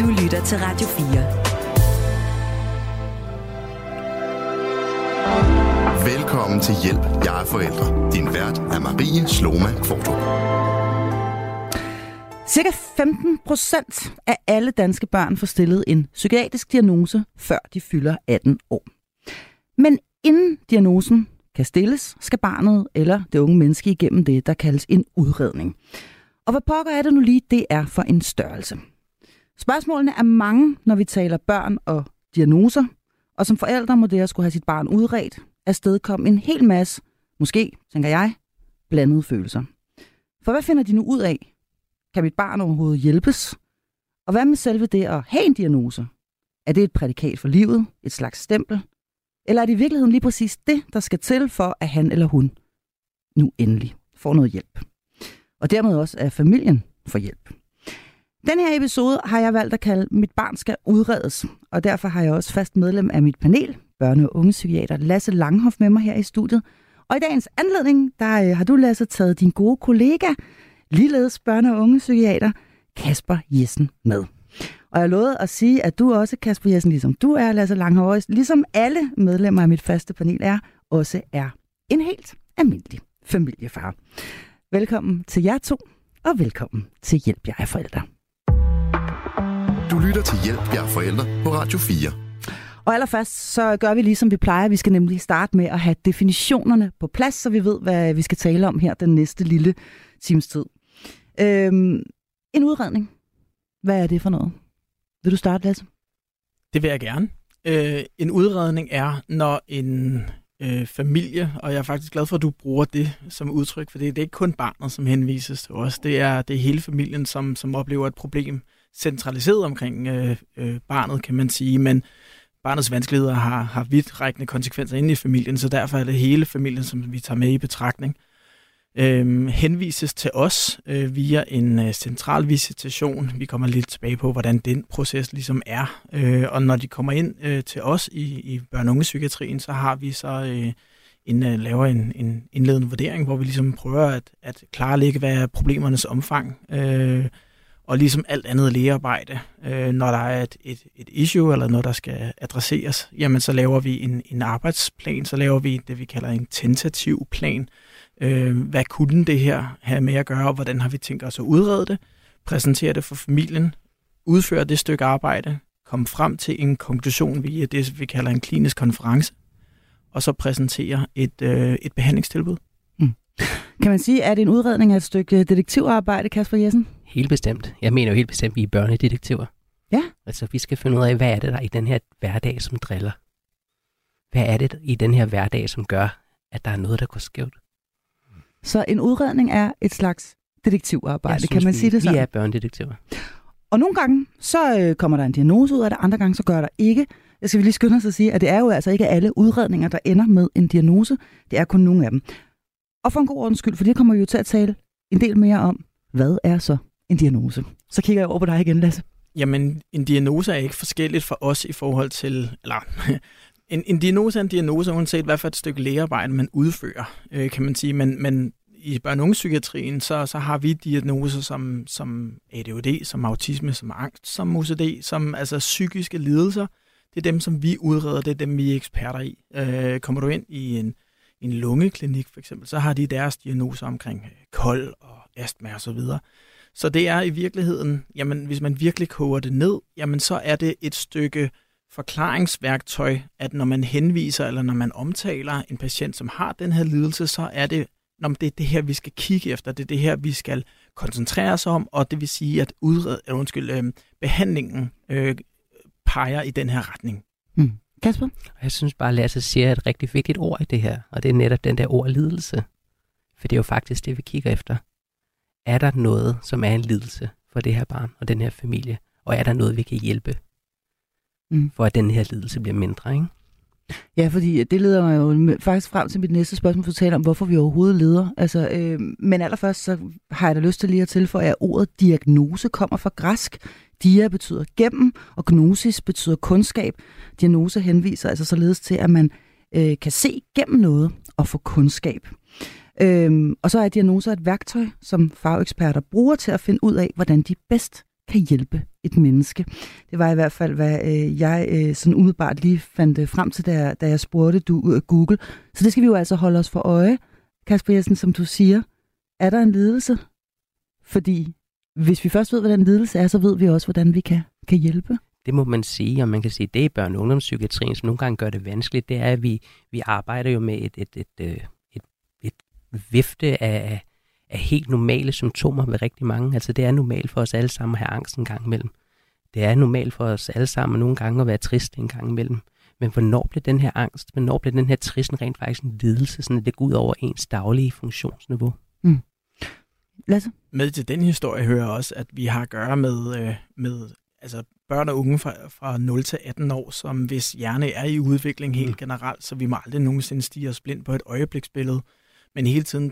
Du lytter til Radio 4. Velkommen til Hjælp, jeg er forældre. Din vært er Marie Sloma Kvartrup. Cirka 15 procent af alle danske børn får stillet en psykiatrisk diagnose, før de fylder 18 år. Men inden diagnosen kan stilles, skal barnet eller det unge menneske igennem det, der kaldes en udredning. Og hvad pokker er det nu lige, det er for en størrelse? Spørgsmålene er mange, når vi taler børn og diagnoser, og som forældre må det at skulle have sit barn udredt, afstedkom en hel masse, måske, tænker jeg, blandede følelser. For hvad finder de nu ud af? Kan mit barn overhovedet hjælpes? Og hvad med selve det at have en diagnose? Er det et prædikat for livet? Et slags stempel? Eller er det i virkeligheden lige præcis det, der skal til for, at han eller hun nu endelig får noget hjælp? Og dermed også, at familien får hjælp. Den her episode har jeg valgt at kalde Mit barn skal udredes, og derfor har jeg også fast medlem af mit panel, børne- og ungepsykiater Lasse Langhoff med mig her i studiet. Og i dagens anledning, der øh, har du, Lasse, taget din gode kollega, ligeledes børne- og ungepsykiater, Kasper Jessen med. Og jeg lovede at sige, at du også, Kasper Jessen, ligesom du er, Lasse Langhoff, ligesom alle medlemmer af mit faste panel er, også er en helt almindelig familiefar. Velkommen til jer to, og velkommen til Hjælp, jeg er forældre. Du lytter til Hjælp, jeg er forældre på Radio 4. Og allerførst så gør vi ligesom vi plejer. Vi skal nemlig starte med at have definitionerne på plads, så vi ved, hvad vi skal tale om her den næste lille times tid. Øhm, en udredning. Hvad er det for noget? Vil du starte, Lasse? Det vil jeg gerne. Øh, en udredning er, når en øh, familie, og jeg er faktisk glad for, at du bruger det som udtryk, for det, det er ikke kun barnet, som henvises til os. Det er, det er hele familien, som, som oplever et problem centraliseret omkring øh, øh, barnet, kan man sige, men barnets vanskeligheder har, har vidtrækkende konsekvenser inde i familien, så derfor er det hele familien, som vi tager med i betragtning. Øhm, henvises til os øh, via en øh, central visitation. Vi kommer lidt tilbage på, hvordan den proces ligesom er. Øh, og når de kommer ind øh, til os i, i børne- og psykiatrien, så har vi så øh, en, øh, laver en, en indledende vurdering, hvor vi ligesom prøver at, at klarlægge, hvad er problemernes omfang. Øh, og ligesom alt andet lægearbejde, øh, når der er et, et, et issue, eller noget, der skal adresseres, jamen så laver vi en, en arbejdsplan, så laver vi det, vi kalder en tentativ plan. Øh, hvad kunne det her have med at gøre, og hvordan har vi tænkt os at udrede det, præsentere det for familien, udføre det stykke arbejde, komme frem til en konklusion via det, vi kalder en klinisk konference, og så præsentere et, øh, et behandlingstilbud. Mm. Kan man sige, at en udredning er et stykke detektivarbejde, Kasper Jessen? Helt bestemt. Jeg mener jo helt bestemt, at vi er børnedetektiver. Ja. Altså, vi skal finde ud af, hvad er det der i den her hverdag, som driller? Hvad er det i den her hverdag, som gør, at der er noget, der går skævt? Så en udredning er et slags detektivarbejde, synes, kan man sige det sådan? Vi er børnedetektiver. Og nogle gange, så øh, kommer der en diagnose ud af det, andre gange, så gør der ikke. Jeg skal lige skynde os at sige, at det er jo altså ikke alle udredninger, der ender med en diagnose. Det er kun nogle af dem. Og for en god ordens skyld, for det kommer vi jo til at tale en del mere om, hvad er så en diagnose? Så kigger jeg over på dig igen, Lasse. Jamen, en diagnose er ikke forskelligt for os i forhold til, eller en, en diagnose er en diagnose, uanset hvad for et stykke lægearbejde man udfører, øh, kan man sige. Men, men i børne- og psykiatrien, så, så har vi diagnoser som, som ADHD, som autisme, som angst, som OCD, som altså psykiske lidelser. Det er dem, som vi udreder, det er dem, vi er eksperter i. Øh, kommer du ind i en, en lungeklinik for eksempel, så har de deres diagnoser omkring øh, kold og astma og så videre. Så det er i virkeligheden, jamen hvis man virkelig koger det ned, jamen så er det et stykke forklaringsværktøj, at når man henviser eller når man omtaler en patient, som har den her lidelse, så er det, når det er det her, vi skal kigge efter, det er det her, vi skal koncentrere os om, og det vil sige, at udred, eller undskyld, øh, behandlingen øh, peger i den her retning. Mm. Kasper? Jeg synes bare, at Lasse siger et rigtig vigtigt ord i det her, og det er netop den der ord lidelse. For det er jo faktisk det, vi kigger efter. Er der noget, som er en lidelse for det her barn og den her familie? Og er der noget, vi kan hjælpe, mm. for at den her lidelse bliver mindre, ikke? Ja, fordi det leder mig jo faktisk frem til mit næste spørgsmål, for at tale om, hvorfor vi overhovedet leder. Altså, øh, men allerførst så har jeg da lyst til lige at tilføje, at ordet diagnose kommer fra græsk. Dia betyder gennem, og gnosis betyder kundskab. Diagnose henviser altså således til, at man øh, kan se gennem noget og få kundskab. Øhm, og så er diagnoser et værktøj, som fageksperter bruger til at finde ud af, hvordan de bedst kan hjælpe et menneske. Det var i hvert fald, hvad øh, jeg øh, sådan umiddelbart lige fandt øh, frem til, da jeg, da jeg spurgte du, ud af Google. Så det skal vi jo altså holde os for øje. Kasper Jensen, som du siger, er der en lidelse? Fordi hvis vi først ved, hvad den lidelse er, så ved vi også, hvordan vi kan, kan hjælpe. Det må man sige, og man kan sige, det er børne- og ungdomspsykiatrien, som nogle gange gør det vanskeligt, det er, at vi, vi arbejder jo med et, et, et, et, et, et vifte af, af helt normale symptomer ved rigtig mange. Altså det er normalt for os alle sammen at have angst en gang imellem. Det er normalt for os alle sammen nogle gange at være trist en gang imellem. Men hvornår bliver den her angst, hvornår bliver den her tristen rent faktisk en lidelse, sådan at det går ud over ens daglige funktionsniveau? Mm. Lasse? Med til den historie hører også, at vi har at gøre med, øh, med altså børn og unge fra, fra 0 til 18 år, som hvis hjerne er i udvikling helt mm. generelt, så vi må aldrig nogensinde stige os blind på et øjebliksbillede, men hele tiden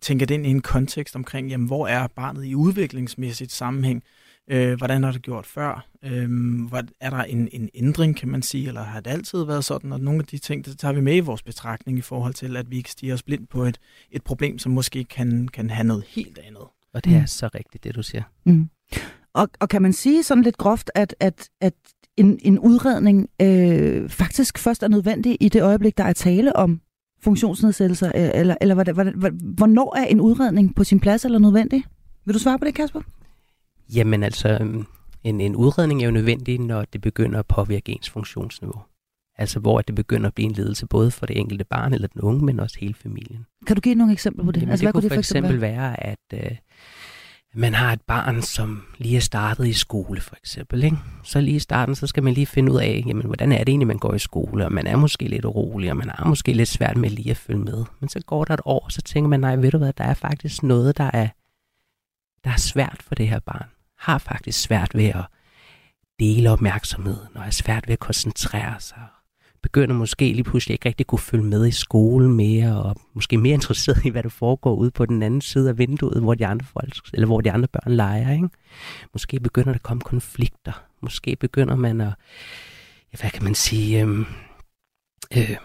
tænker det ind i en kontekst omkring, jamen, hvor er barnet i udviklingsmæssigt sammenhæng? Øh, hvordan har det gjort før? Øh, hvad, er der en, en ændring, kan man sige, eller har det altid været sådan? Og nogle af de ting, det tager vi med i vores betragtning i forhold til, at vi ikke stiger os blind på et, et problem, som måske kan, kan have noget helt andet. Og det er mm. så rigtigt, det du siger. Mm. Og, og kan man sige sådan lidt groft, at, at, at en, en udredning øh, faktisk først er nødvendig i det øjeblik, der er tale om funktionsnedsættelser, øh, eller, eller hvornår er en udredning på sin plads eller nødvendig? Vil du svare på det, Kasper? Jamen altså, øhm, en, en udredning er jo nødvendig, når det begynder at påvirke ens funktionsniveau. Altså hvor det begynder at blive en ledelse både for det enkelte barn eller den unge, men også hele familien. Kan du give nogle eksempler på det? Jamen, altså, det hvad kunne det for eksempel være, være at øh, man har et barn, som lige er startet i skole for eksempel. Ikke? Så lige i starten, så skal man lige finde ud af, jamen, hvordan er det egentlig, man går i skole, og man er måske lidt urolig, og man har måske lidt svært med lige at følge med. Men så går der et år, så tænker man, nej, ved du hvad, der er faktisk noget, der er, der er svært for det her barn. Har faktisk svært ved at dele opmærksomheden, og er svært ved at koncentrere sig, begynder måske lige pludselig ikke rigtig kunne følge med i skolen mere, og måske mere interesseret i, hvad der foregår ude på den anden side af vinduet, hvor de andre folk, eller hvor de andre børn leger. Ikke? Måske begynder der at komme konflikter. Måske begynder man at, ja, hvad kan man sige, øh, øh,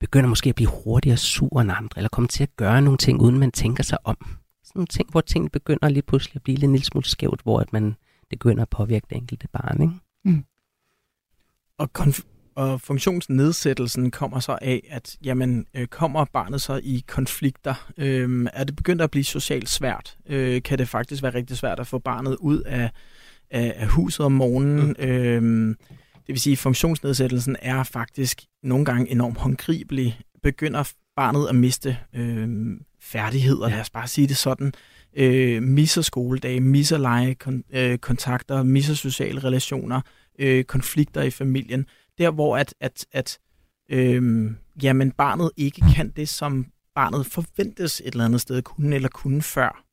begynder måske at blive hurtigere sur end andre, eller komme til at gøre nogle ting, uden man tænker sig om. Sådan nogle ting, hvor ting begynder lige pludselig at blive lidt en lille smule skævt, hvor at man, det begynder at påvirke det enkelte barn. Ikke? Mm. Og konf- og funktionsnedsættelsen kommer så af, at jamen, øh, kommer barnet så i konflikter? Øh, er det begyndt at blive socialt svært? Øh, kan det faktisk være rigtig svært at få barnet ud af, af, af huset om morgenen? Mm. Øh, det vil sige, at funktionsnedsættelsen er faktisk nogle gange enormt håndgribelig. Begynder barnet at miste øh, færdigheder, ja. lad os bare sige det sådan. Øh, misser skoledage, misser lege, kon, øh, misser sociale relationer, øh, konflikter i familien der hvor at, at, at øhm, jamen, barnet ikke kan det, som barnet forventes et eller andet sted kunne eller kunne før.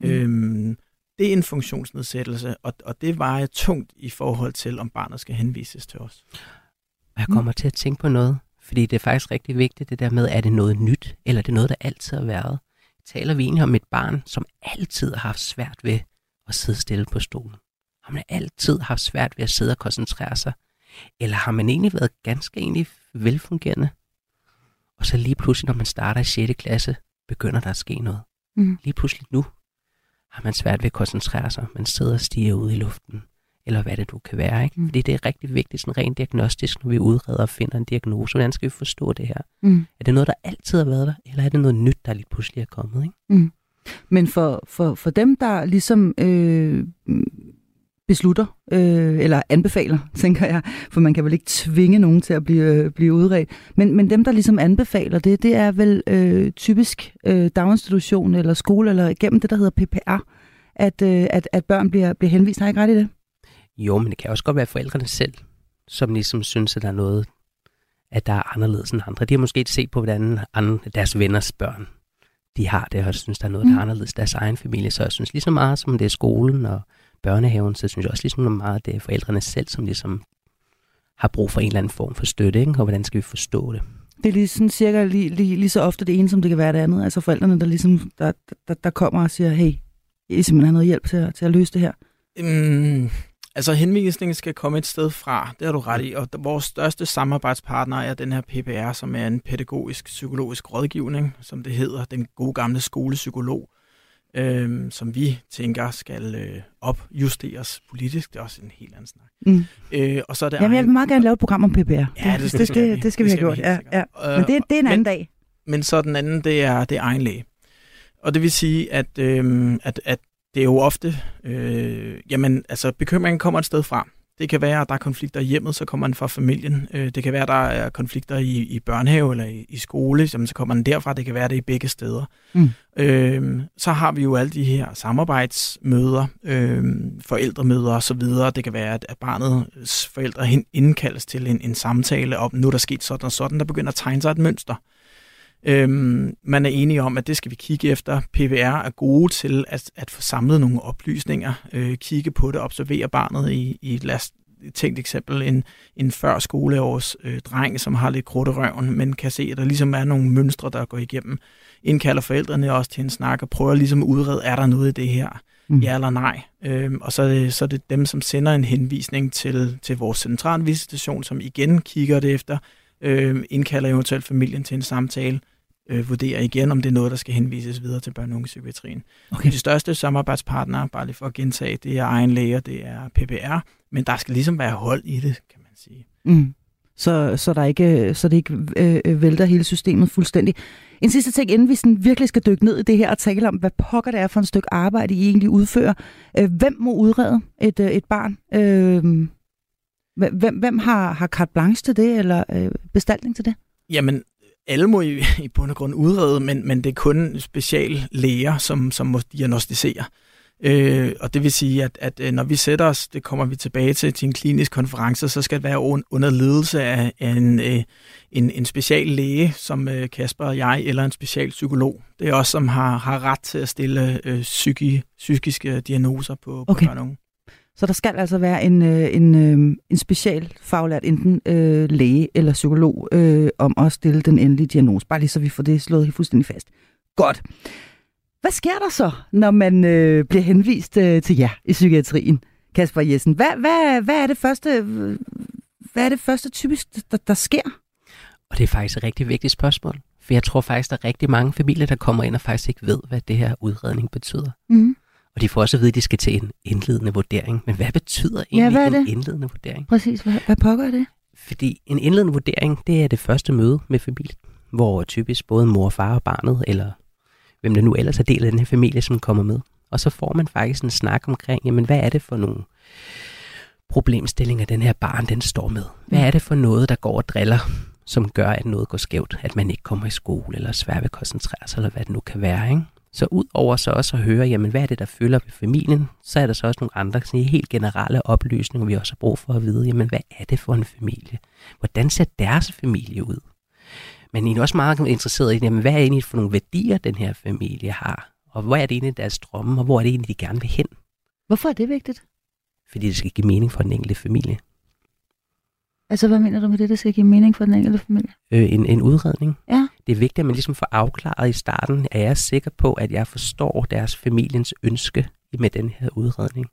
Mm. Øhm, det er en funktionsnedsættelse, og, og det vejer tungt i forhold til, om barnet skal henvises til os. Jeg kommer mm. til at tænke på noget, fordi det er faktisk rigtig vigtigt, det der med, er det noget nyt, eller er det noget, der altid har været? Taler vi egentlig om et barn, som altid har haft svært ved at sidde stille på stolen? Har man altid haft svært ved at sidde og koncentrere sig? Eller har man egentlig været ganske egentlig velfungerende? Og så lige pludselig, når man starter i 6. klasse, begynder der at ske noget. Mm. Lige pludselig nu har man svært ved at koncentrere sig. Man sidder og stiger ud i luften, eller hvad det du kan være. Ikke? Mm. Fordi det er rigtig vigtigt, sådan rent diagnostisk, når vi udreder og finder en diagnose. Hvordan skal vi forstå det her? Mm. Er det noget, der altid har været der, eller er det noget nyt, der lige pludselig er kommet? Ikke? Mm. Men for, for, for dem, der ligesom øh, beslutter, øh, eller anbefaler, tænker jeg, for man kan vel ikke tvinge nogen til at blive, øh, blive udredt. Men, men dem, der ligesom anbefaler det, det er vel øh, typisk øh, daginstitution eller skole, eller gennem det, der hedder PPR, at, øh, at, at børn bliver, bliver henvist. Har jeg ikke ret i det? Jo, men det kan også godt være forældrene selv, som ligesom synes, at der er noget, at der er anderledes end andre. De har måske set på, hvordan andre, deres venners børn de har det, og synes, der er noget, der er mm. anderledes deres egen familie. Så jeg synes lige så meget, som det er skolen og børnehaven, så synes jeg også ligesom meget, at det er forældrene selv, som ligesom har brug for en eller anden form for støtte, ikke? og hvordan skal vi forstå det? Det er lige sådan cirka lige, lige, lige så ofte det ene, som det kan være det andet. Altså forældrene, der ligesom der, der, der kommer og siger, hey, I simpelthen har noget hjælp til, til at løse det her. Mm, altså henvisningen skal komme et sted fra, det har du ret i, og vores største samarbejdspartner er den her PPR, som er en pædagogisk psykologisk rådgivning, som det hedder, den gode gamle skolepsykolog. Øh, som vi tænker skal øh, opjusteres politisk. Det er også en helt anden snak. Mm. Øh, og så er det Jamen, jeg vil meget gerne lave et program om PPR. Ja, det, det, det, det, skal, det skal vi have gjort. Ja, ja. Men det, det er en anden men, dag. Men så den anden, det er, det er egen læge. Og det vil sige, at, øh, at, at det er jo ofte, øh, jamen altså bekymringen kommer et sted fra. Det kan være, at der er konflikter i hjemmet, så kommer den fra familien. Øh, det kan være, at der er konflikter i, i børnehave eller i, i skole, jamen, så kommer den derfra. Det kan være, det i begge steder. Mm. Øh, så har vi jo alle de her samarbejdsmøder, øh, forældremøder osv. Det kan være, at barnets forældre indkaldes til en, en samtale om, nu er der sket sådan og sådan, der begynder at tegne sig et mønster. Øhm, man er enige om, at det skal vi kigge efter. PVR er gode til at, at få samlet nogle oplysninger, øh, kigge på det, observere barnet i, i lad os et tænkt eksempel, en, en før skoleårs øh, dreng, som har lidt krudt røven, men kan se, at der ligesom er nogle mønstre, der går igennem. Indkalder forældrene også til en snak og prøver ligesom at udrede, er der noget i det her? Mm. Ja eller nej? Øhm, og så er, det, så er det dem, som sender en henvisning til, til vores centralvisitation, som igen kigger det efter, øh, indkalder eventuelt familien til en samtale, øh, vurderer igen, om det er noget, der skal henvises videre til børne- og ungepsykiatrien. Okay. De største samarbejdspartnere, bare lige for at gentage, det er egen læger, det er PPR, men der skal ligesom være hold i det, kan man sige. Mm. Så, så, der ikke, så det ikke øh, vælter hele systemet fuldstændig. En sidste ting, inden vi sådan virkelig skal dykke ned i det her og tale om, hvad pokker det er for en stykke arbejde, I egentlig udfører. Øh, hvem må udrede et, øh, et barn? Øh, hvem, hvem har, har carte blanche til det, eller øh, bestaltning til det? Jamen, alle må i, i bund og grund udrede, men, men det er kun speciallæger, som, som må diagnostisere. Øh, og det vil sige, at, at øh, når vi sætter os, det kommer vi tilbage til, til en klinisk konference, så skal det være un, under ledelse af en, øh, en, en special læge, som øh, Kasper og jeg, eller en special psykolog. Det er os, som har, har ret til at stille øh, psyki, psykiske diagnoser på, på Okay. børn og unge. Så der skal altså være en, øh, en, øh, en special faglært, enten øh, læge eller psykolog, øh, om at stille den endelige diagnose. Bare lige så vi får det slået helt fuldstændig fast. Godt. Hvad sker der så, når man øh, bliver henvist øh, til jer i psykiatrien, Kasper Jessen? Hvad, hvad, hvad, er det første, hvad er det første typisk, der, der sker? Og det er faktisk et rigtig vigtigt spørgsmål. For jeg tror faktisk, der er rigtig mange familier, der kommer ind og faktisk ikke ved, hvad det her udredning betyder. Mm. Og de får også at vide, at de skal til en indledende vurdering. Men hvad betyder Ja, egentlig hvad er en det? indledende vurdering? Præcis. Hvad, hvad er det? Fordi en indledende vurdering, det er det første møde med familien, hvor typisk både mor, far og barnet, eller hvem der nu ellers er del af den her familie, som kommer med. Og så får man faktisk en snak omkring, jamen hvad er det for nogle problemstillinger, den her barn den står med? Hvad er det for noget, der går og driller, som gør, at noget går skævt? At man ikke kommer i skole, eller er svær ved at koncentrere sig, eller hvad det nu kan være, ikke? Så ud over så også at høre, jamen hvad er det, der følger ved familien, så er der så også nogle andre sådan helt generelle oplysninger, vi også har brug for at vide, jamen hvad er det for en familie? Hvordan ser deres familie ud? Men I er også meget interesseret i, jamen, hvad er egentlig for nogle værdier, den her familie har? Og hvor er det egentlig deres drømme, og hvor er det egentlig, de gerne vil hen? Hvorfor er det vigtigt? Fordi det skal give mening for den enkelte familie. Altså, hvad mener du med det, der skal give mening for den enkelte familie? Øh, en, en udredning. Ja. Det er vigtigt, at man ligesom får afklaret i starten, at jeg er sikker på, at jeg forstår deres familiens ønske med den her udredning.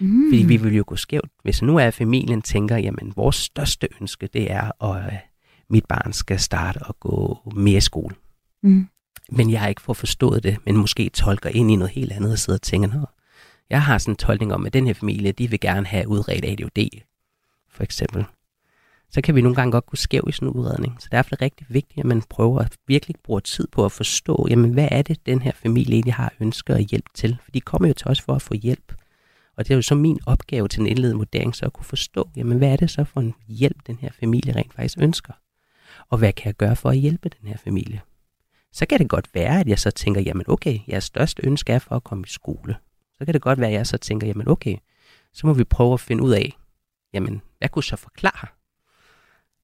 Mm. Fordi vi vil jo gå skævt. Hvis nu er familien tænker, jamen vores største ønske, det er, at øh, mit barn skal starte og gå mere i skole. Mm. Men jeg har ikke fået forstået det, men måske tolker ind i noget helt andet og sidder og tænker, Nå, jeg har sådan en tolkning om, at den her familie, de vil gerne have udredt ADHD, for eksempel. Så kan vi nogle gange godt gå skæv i sådan en udredning. Så derfor er det rigtig vigtigt, at man prøver at virkelig bruge tid på at forstå, jamen hvad er det, den her familie egentlig har ønsker og hjælp til? For de kommer jo til os for at få hjælp. Og det er jo så min opgave til en indledende vurdering, så at kunne forstå, jamen hvad er det så for en hjælp, den her familie rent faktisk ønsker? Og hvad kan jeg gøre for at hjælpe den her familie? Så kan det godt være, at jeg så tænker, jamen okay, jeres største ønske er for at komme i skole. Så kan det godt være, at jeg så tænker, jamen okay, så må vi prøve at finde ud af, jamen hvad kunne så forklare,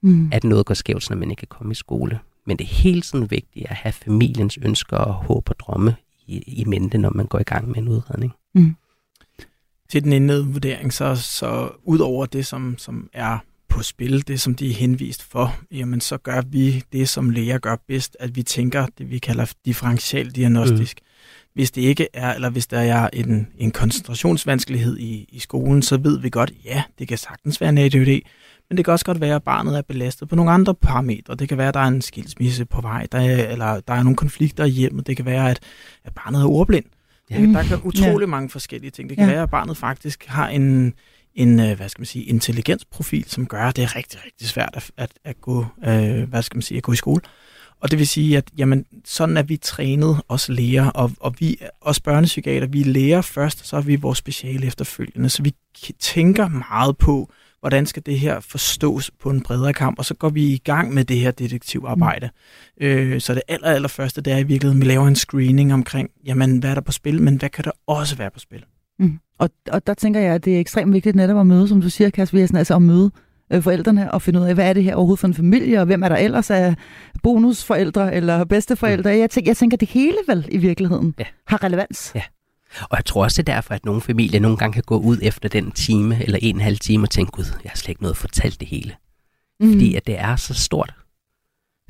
Mm. at noget går skævt, når man ikke kan komme i skole. Men det er hele tiden vigtigt at have familiens ønsker og håb og drømme i, i mente, når man går i gang med en udredning. til den indledende vurdering, så, så ud over det, som, som er på spil, det som de er henvist for, jamen så gør vi det, som læger gør bedst, at vi tænker det, vi kalder differential diagnostisk. Mm. Hvis det ikke er, eller hvis der er en, en koncentrationsvanskelighed i, i skolen, så ved vi godt, ja, det kan sagtens være en ADHD, men det kan også godt være, at barnet er belastet på nogle andre parametre. Det kan være, at der er en skilsmisse på vej, der er, eller der er nogle konflikter i hjemmet. Det kan være, at, at barnet er ordblind. Ja, der kan utrolig ja. mange forskellige ting. Det kan ja. være, at barnet faktisk har en, en øh, hvad skal man sige, intelligensprofil, som gør, at det er rigtig, rigtig svært at, at, at, gå, øh, hvad skal man sige, at gå i skole. Og det vil sige, at jamen, sådan er vi trænet, os læger, og, og vi, os børnepsykiater, vi lærer først, og så er vi vores speciale efterfølgende. Så vi tænker meget på, hvordan skal det her forstås på en bredere kamp, og så går vi i gang med det her detektivarbejde. Mm. Øh, så det aller, aller første, det er i virkeligheden, vi laver en screening omkring, jamen, hvad er der på spil, men hvad kan der også være på spil? Mm. Og, og der tænker jeg, at det er ekstremt vigtigt netop at møde, som du siger, Kasper altså at møde øh, forældrene og finde ud af, hvad er det her overhovedet for en familie, og hvem er der ellers af bonusforældre eller bedsteforældre. Mm. Jeg, tænker, jeg tænker, det hele vel i virkeligheden ja. har relevans. Ja. Og jeg tror også, det er derfor, at nogle familier nogle gange kan gå ud efter den time eller en en halv time og tænke, gud, jeg har slet ikke noget fortalt det hele. Mm. Fordi at det er så stort.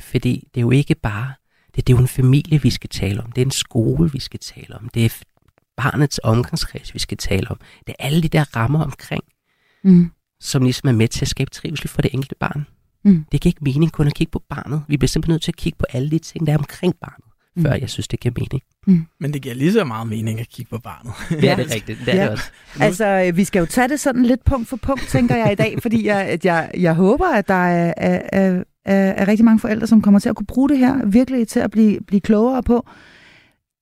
Fordi det er jo ikke bare, det, det er jo en familie, vi skal tale om. Det er en skole, vi skal tale om. Det er barnets omgangskreds, vi skal tale om. Det er alle de der rammer omkring, mm. som ligesom er med til at skabe trivsel for det enkelte barn. Mm. Det giver ikke mening kun at kigge på barnet. Vi bliver simpelthen nødt til at kigge på alle de ting, der er omkring barnet mm. før jeg synes, det giver mening. Mm. Men det giver lige så meget mening at kigge på barnet. ja, det er rigtigt. Det er ja. det også. Altså, vi skal jo tage det sådan lidt punkt for punkt, tænker jeg i dag, fordi jeg, at jeg, jeg håber, at der er, er, er, er rigtig mange forældre, som kommer til at kunne bruge det her, virkelig til at blive, blive klogere på.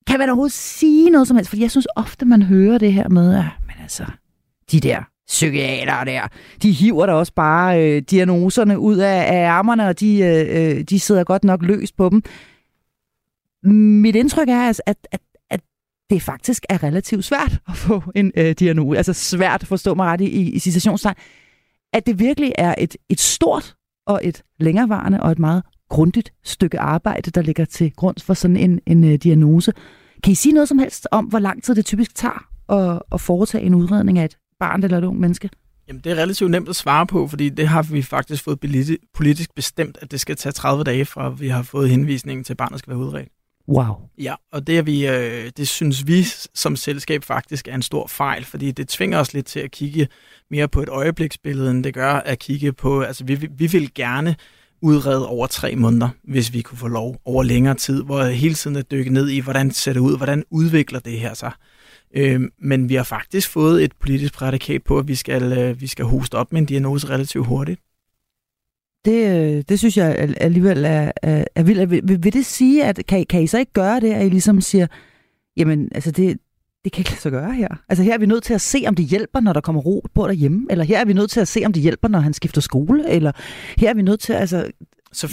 Kan man overhovedet sige noget som helst? Fordi jeg synes ofte, man hører det her med, at men altså, de der psykiater der, de hiver der også bare øh, diagnoserne ud af, af ærmerne, og de, øh, de sidder godt nok løs på dem. Mit indtryk er, altså, at, at, at det faktisk er relativt svært at få en øh, diagnose. Altså svært at forstå mig ret i, i, i citationstegn. At det virkelig er et, et stort og et længerevarende og et meget grundigt stykke arbejde, der ligger til grund for sådan en, en øh, diagnose. Kan I sige noget som helst om, hvor lang tid det typisk tager at, at foretage en udredning af et barn eller et ung menneske? Jamen, det er relativt nemt at svare på, fordi det har vi faktisk fået politisk bestemt, at det skal tage 30 dage fra, vi har fået henvisningen til, at barnet skal være udredt. Wow. Ja, og det, er vi, øh, det synes vi som selskab faktisk er en stor fejl, fordi det tvinger os lidt til at kigge mere på et øjebliksbillede, end det gør at kigge på, altså vi, vi vil gerne udrede over tre måneder, hvis vi kunne få lov over længere tid, hvor hele tiden at dykke ned i, hvordan ser det ud, hvordan udvikler det her sig. Øh, men vi har faktisk fået et politisk prædikat på, at vi skal, øh, vi skal hoste op med en diagnose relativt hurtigt. Det, øh, det synes jeg alligevel er, er, er vildt. Vil, vil det sige, at kan, kan I så ikke gøre det, at I ligesom siger, jamen altså det, det kan ikke lade sig gøre her. Altså her er vi nødt til at se, om det hjælper, når der kommer ro på derhjemme, eller her er vi nødt til at se, om det hjælper, når han skifter skole, eller her er vi nødt til, altså,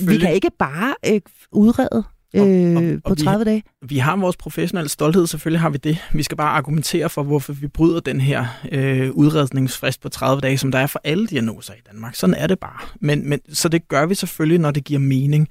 vi kan ikke bare øh, udrede øh, og, og, på 30 vi, dage. Vi har vores professionelle stolthed, selvfølgelig har vi det. Vi skal bare argumentere for, hvorfor vi bryder den her øh, udredningsfrist på 30 dage, som der er for alle diagnoser i Danmark. Sådan er det bare. Men, men, så det gør vi selvfølgelig, når det giver mening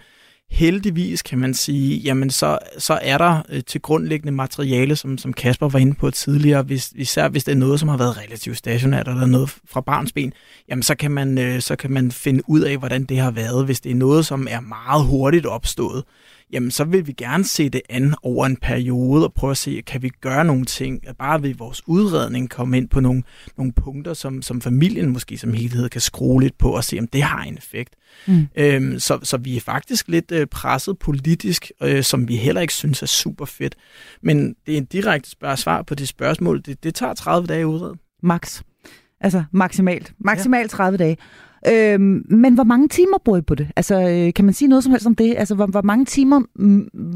heldigvis kan man sige, jamen så, så er der øh, til grundlæggende materiale, som, som Kasper var inde på tidligere, hvis, især hvis det er noget, som har været relativt stationært, eller noget fra barns ben, jamen så kan, man, øh, så kan man finde ud af, hvordan det har været. Hvis det er noget, som er meget hurtigt opstået, jamen så vil vi gerne se det an over en periode og prøve at se, kan vi gøre nogle ting, bare ved vores udredning komme ind på nogle, nogle punkter, som, som familien måske som helhed kan skrue lidt på og se, om det har en effekt. Mm. Øhm, så, så vi er faktisk lidt øh, presset politisk, øh, som vi heller ikke synes er super fedt. Men det er en direkte spørg- svar på det spørgsmål. Det, det tager 30 dage at udrede. Max. Altså maksimalt. Maksimalt 30 dage. Øhm, men hvor mange timer bruger I på det? Altså, øh, kan man sige noget som helst om det? Altså, hvor, hvor mange timer,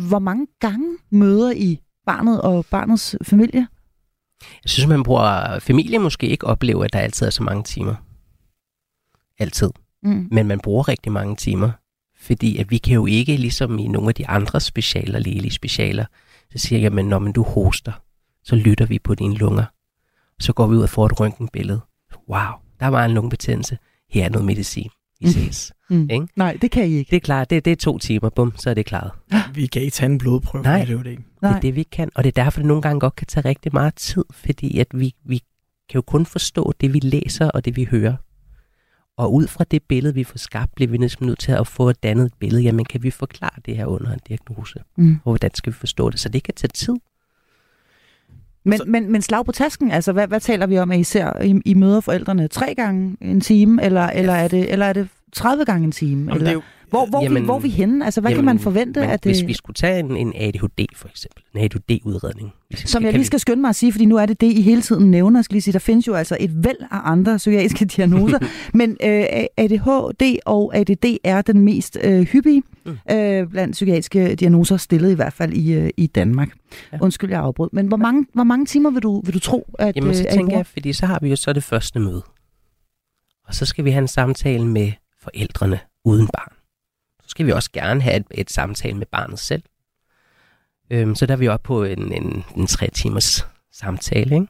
hvor mange gange møder I barnet og barnets familie? Jeg synes, man bruger familie måske ikke oplever, at der altid er så mange timer. Altid. Mm. Men man bruger rigtig mange timer. Fordi at vi kan jo ikke, ligesom i nogle af de andre specialer, lægelige specialer, så siger jeg, at når man du hoster, så lytter vi på dine lunger. Så går vi ud og får et røntgenbillede. Wow, der var en lungebetændelse her er noget medicin. Vi mm. ses. Mm. Ikke? Nej, det kan I ikke. Det er klart. Det, det er to timer. Bum, så er det klaret. Vi kan ikke tage en blodprøve. Nej, det er det ikke. det er det, vi kan. Og det er derfor, det nogle gange godt kan tage rigtig meget tid. Fordi at vi, vi kan jo kun forstå det, vi læser og det, vi hører. Og ud fra det billede, vi får skabt, bliver vi næsten nødt til at få et dannet billede. Jamen, kan vi forklare det her under en diagnose? Mm. Og hvordan skal vi forstå det? Så det kan tage tid. Men, så... men, men slag på tasken, altså hvad, hvad taler vi om, at I ser, I, I møder forældrene tre gange en time, eller, eller, er, det, eller er det 30 gange en time? Jamen, eller? det er jo, Hvor, hvor, jamen, vi, hvor er vi henne? Altså, hvad jamen, kan man forvente? Men at hvis det, vi skulle tage en, en ADHD for eksempel, en ADHD-udredning. som jeg lige skal skynde mig at sige, fordi nu er det det, I hele tiden nævner. Jeg skal lige sige, der findes jo altså et væld af andre psykiatriske diagnoser, men øh, ADHD og ADD er den mest øh, hyppige Mm. øh, blandt psykiatriske diagnoser, stillet i hvert fald i, øh, i Danmark. Ja. Undskyld, jeg afbrød. Men hvor mange, hvor mange timer vil du, vil du tro, at Jamen, så øh, er tænker jeg, fordi så har vi jo så det første møde. Og så skal vi have en samtale med forældrene uden barn. Så skal vi også gerne have et, et samtale med barnet selv. Øhm, så der er vi oppe på en, en, en tre timers samtale. Ikke?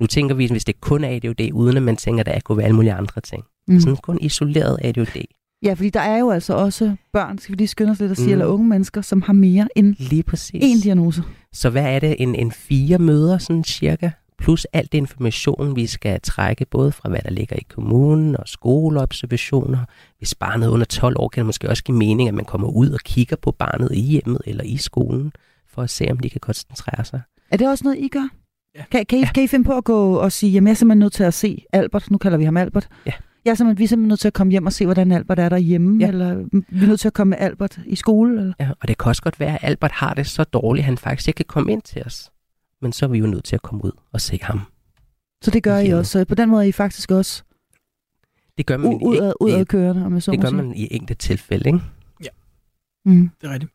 Nu tænker vi, hvis det kun er ADHD, uden at man tænker, at der kunne være alle mulige andre ting. Mm. Sådan kun isoleret ADHD. Ja, fordi der er jo altså også børn, skal vi lige skynde os lidt at sige, Mm. eller unge mennesker, som har mere end Lige præcis. én diagnose. Så hvad er det? En, en fire møder, sådan cirka? Plus alt det information, vi skal trække, både fra hvad der ligger i kommunen og skoleobservationer. Hvis barnet er under 12 år, kan det måske også give mening, at man kommer ud og kigger på barnet i hjemmet eller i skolen, for at se, om de kan koncentrere sig. Er det også noget, I gør? Ja. Kan, kan, I, kan I finde på at gå og sige, jamen jeg er simpelthen nødt til at se Albert, nu kalder vi ham Albert. Ja. Jeg er simpelthen, vi er simpelthen nødt til at komme hjem og se, hvordan Albert er derhjemme, Ja. eller vi er nødt til at komme med Albert i skole. Eller? Ja, og det kan også godt være, at Albert har det så dårligt, at han faktisk ikke kan komme ind til os. Men så er vi jo nødt til at komme ud og se ham. Så det gør I også. Så på den måde er I faktisk også Det gør man, u- udad, i, udadkørende, om jeg så det gør man i enkelte tilfælde, ikke? Mm. det er rigtigt.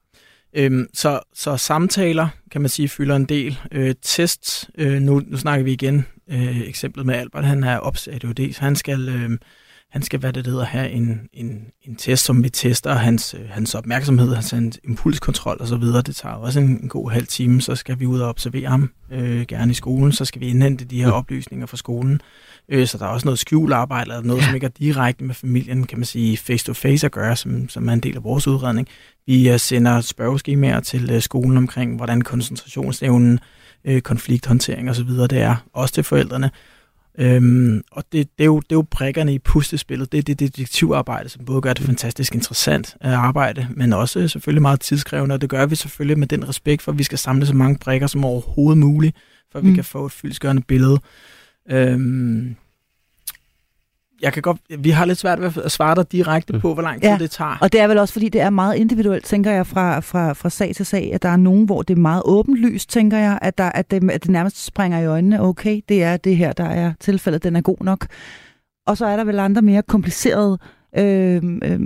Øhm, så, så samtaler, kan man sige, fylder en del. Øh, tests, øh, nu, nu snakker vi igen øh, eksemplet med Albert, han er ops ADHD, så han skal, øh, han skal hvad det hedder, have en, en, en test, som vi tester hans, øh, hans opmærksomhed, hans, hans impulskontrol og så videre. Det tager også en, en god halv time, så skal vi ud og observere ham, øh, gerne i skolen, så skal vi indhente de her Mm. oplysninger fra skolen. Øh, så der er også noget skjularbejde, eller noget, ja. som ikke er direkte med familien, kan man sige, face-to-face at gøre, som, som er en del af vores udredning. Vi øh, sender spørgeskemaer til øh, skolen omkring, hvordan koncentrationsevnen, øh, konflikthåndtering osv. det er, også til forældrene. Øhm, og det, det, er jo, det er jo brækkerne i puslespillet. Det er det detektivarbejde, som både gør det fantastisk interessant at arbejde, men også selvfølgelig meget tidskrævende, og det gør vi selvfølgelig med den respekt for, at vi skal samle så mange brækker som overhovedet muligt, for at vi Mm. kan få et fyldskørende billede. Øhm, jeg kan godt, vi har lidt svært ved at svare dig direkte Mm. på, hvor lang tid Ja, det tager. Og det er vel også, fordi det er meget individuelt, tænker jeg, fra, fra, fra sag til sag, at der er nogen, hvor det er meget åbenlyst, tænker jeg, at, der, at, det, at det nærmest springer i øjnene, okay, det er det her, der er tilfældet, den er god nok. Og så er der vel andre mere komplicerede øh, øh,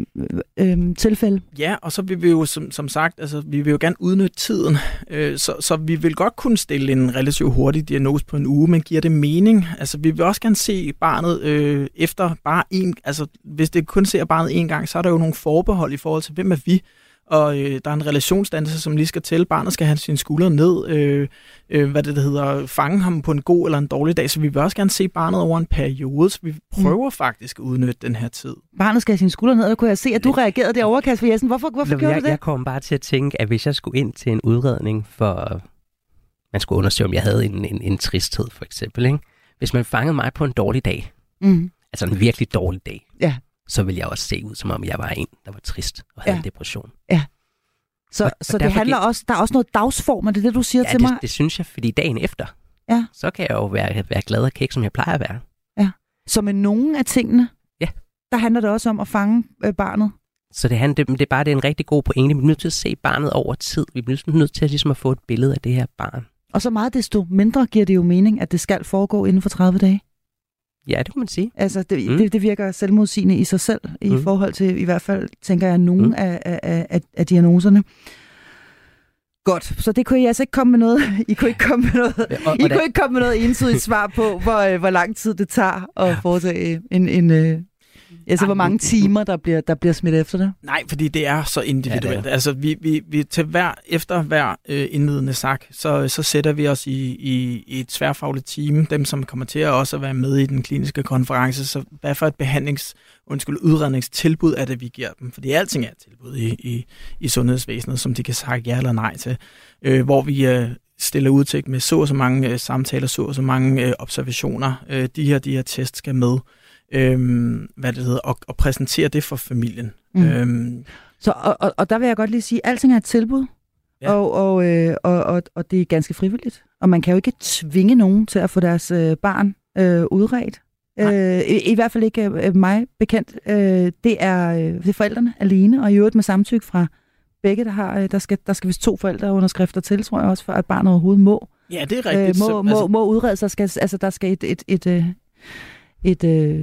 øh, tilfælde. Ja, og så vil vi jo som, som sagt, altså vi vil jo gerne udnytte tiden, øh, så, så vi vil godt kunne stille en relativt hurtig diagnose på en uge, men giver det mening? Altså vi vil også gerne se barnet øh, efter bare en, altså hvis det kun ser barnet en gang, så er der jo nogle forbehold i forhold til, hvem er vi? Og øh, der er en relationsdannelse, som lige skal til. Barnet skal have sine skuldre ned, øh, øh, hvad det, det hedder, fange ham på en god eller en dårlig dag. Så vi vil også gerne se barnet over en periode, så vi prøver mm. faktisk at udnytte den her tid. Barnet skal have sine skuldre ned, og kunne jeg se, at du reagerede derovre, Kasper Jessen. Hvorfor, hvorfor Nå, gjorde jeg, du det? jeg kom bare til at tænke, at hvis jeg skulle ind til en udredning for... Man skulle undersøge, om jeg havde en, en, en tristhed, for eksempel. Ikke? Hvis man fangede mig på en dårlig dag, Mm. altså en virkelig dårlig dag, Ja. Så ville jeg også se ud, som om jeg var en, der var trist og havde Ja. en depression. Så, Og- så og det handler gik- også, der er også noget dagsform, er det det, du siger Ja, til det, mig? det synes jeg, fordi dagen efter, Ja. så kan jeg jo være, være glad og kæk, som jeg plejer at være. Så med nogle af tingene, Ja. der handler det også om at fange øh, barnet. Så det, handler, det, det er bare det er en rigtig god pointe. Vi er nødt til at se barnet over tid. Vi er nødt- nødt til at, ligesom at få et billede af det her barn. Og så meget desto mindre giver det jo mening, at det skal foregå inden for 30 dage. Ja, det kan man sige. Altså, det, Mm. det, det virker selvmodsigende i sig selv, i Mm. forhold til, i hvert fald, tænker jeg, nogle Mm. af, af, af, af diagnoserne. Godt, så det kunne I altså ikke komme med noget. I kunne ikke komme med noget. Og, I og kunne ikke komme med noget entydigt svar på, hvor, øh, hvor lang tid det tager at foretage en, en øh, altså, hvor mange timer, der bliver, der bliver smidt efter det. Nej, fordi det er så individuelt. Ja, det er. altså, vi, vi, vi til hver, efter hver øh, indledende sak, så, så sætter vi os i, i, i et tværfagligt team, dem som kommer til at også at være med i den kliniske konference, så hvad for et behandlings, undskyld, udredningstilbud er det, vi giver dem? Fordi alting er et tilbud i, i, i sundhedsvæsenet, som de kan sige ja eller nej til, øh, hvor vi øh, stiller udsigt med så og så mange øh, samtaler, så og så mange øh, observationer. Øh, de her, de her test skal med. Øhm, hvad det hedder, og, og præsentere det for familien. Mm. Øhm, Så, og, og, og der vil jeg godt lige sige, at alting er et tilbud, Ja. og, og, øh, og, og, og det er ganske frivilligt. Og man kan jo ikke tvinge nogen til at få deres øh, barn øh, udredt. Øh, i, I hvert fald ikke øh, mig bekendt. Øh, det, er, øh, det er forældrene alene, og i øvrigt med samtykke fra begge, der har, øh, der skal, der skal vist to forældre underskrifter til, tror jeg også, for at barnet overhovedet må, Ja, det er rigtigt. øh, må, så, må, altså, må udrede sig. Skal, altså, der skal et, et, et, øh, et, øh,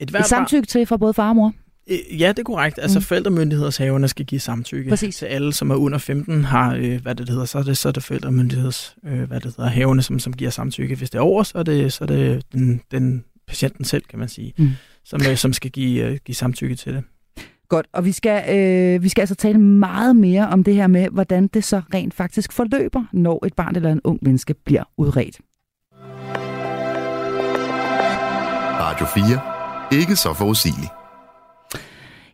et et samtykke til fra både far og mor. Øh, Ja, det er korrekt. Altså Mm. forældremyndighedshaverne skal give samtykke Præcis. til alle, som er under 15, har, øh, hvad det hedder, så er det, så er det forældremyndigheds, øh, hvad det hedder, haverne, som, som giver samtykke. Hvis det er over, så er det, så er det den, den patienten selv, kan man sige, mm. som, øh, som skal give, øh, give samtykke til det. Godt, og vi skal, øh, vi skal altså tale meget mere om det her med, hvordan det så rent faktisk forløber, når et barn eller en ung menneske bliver udredt. Radio 4. Ikke så forudsigeligt.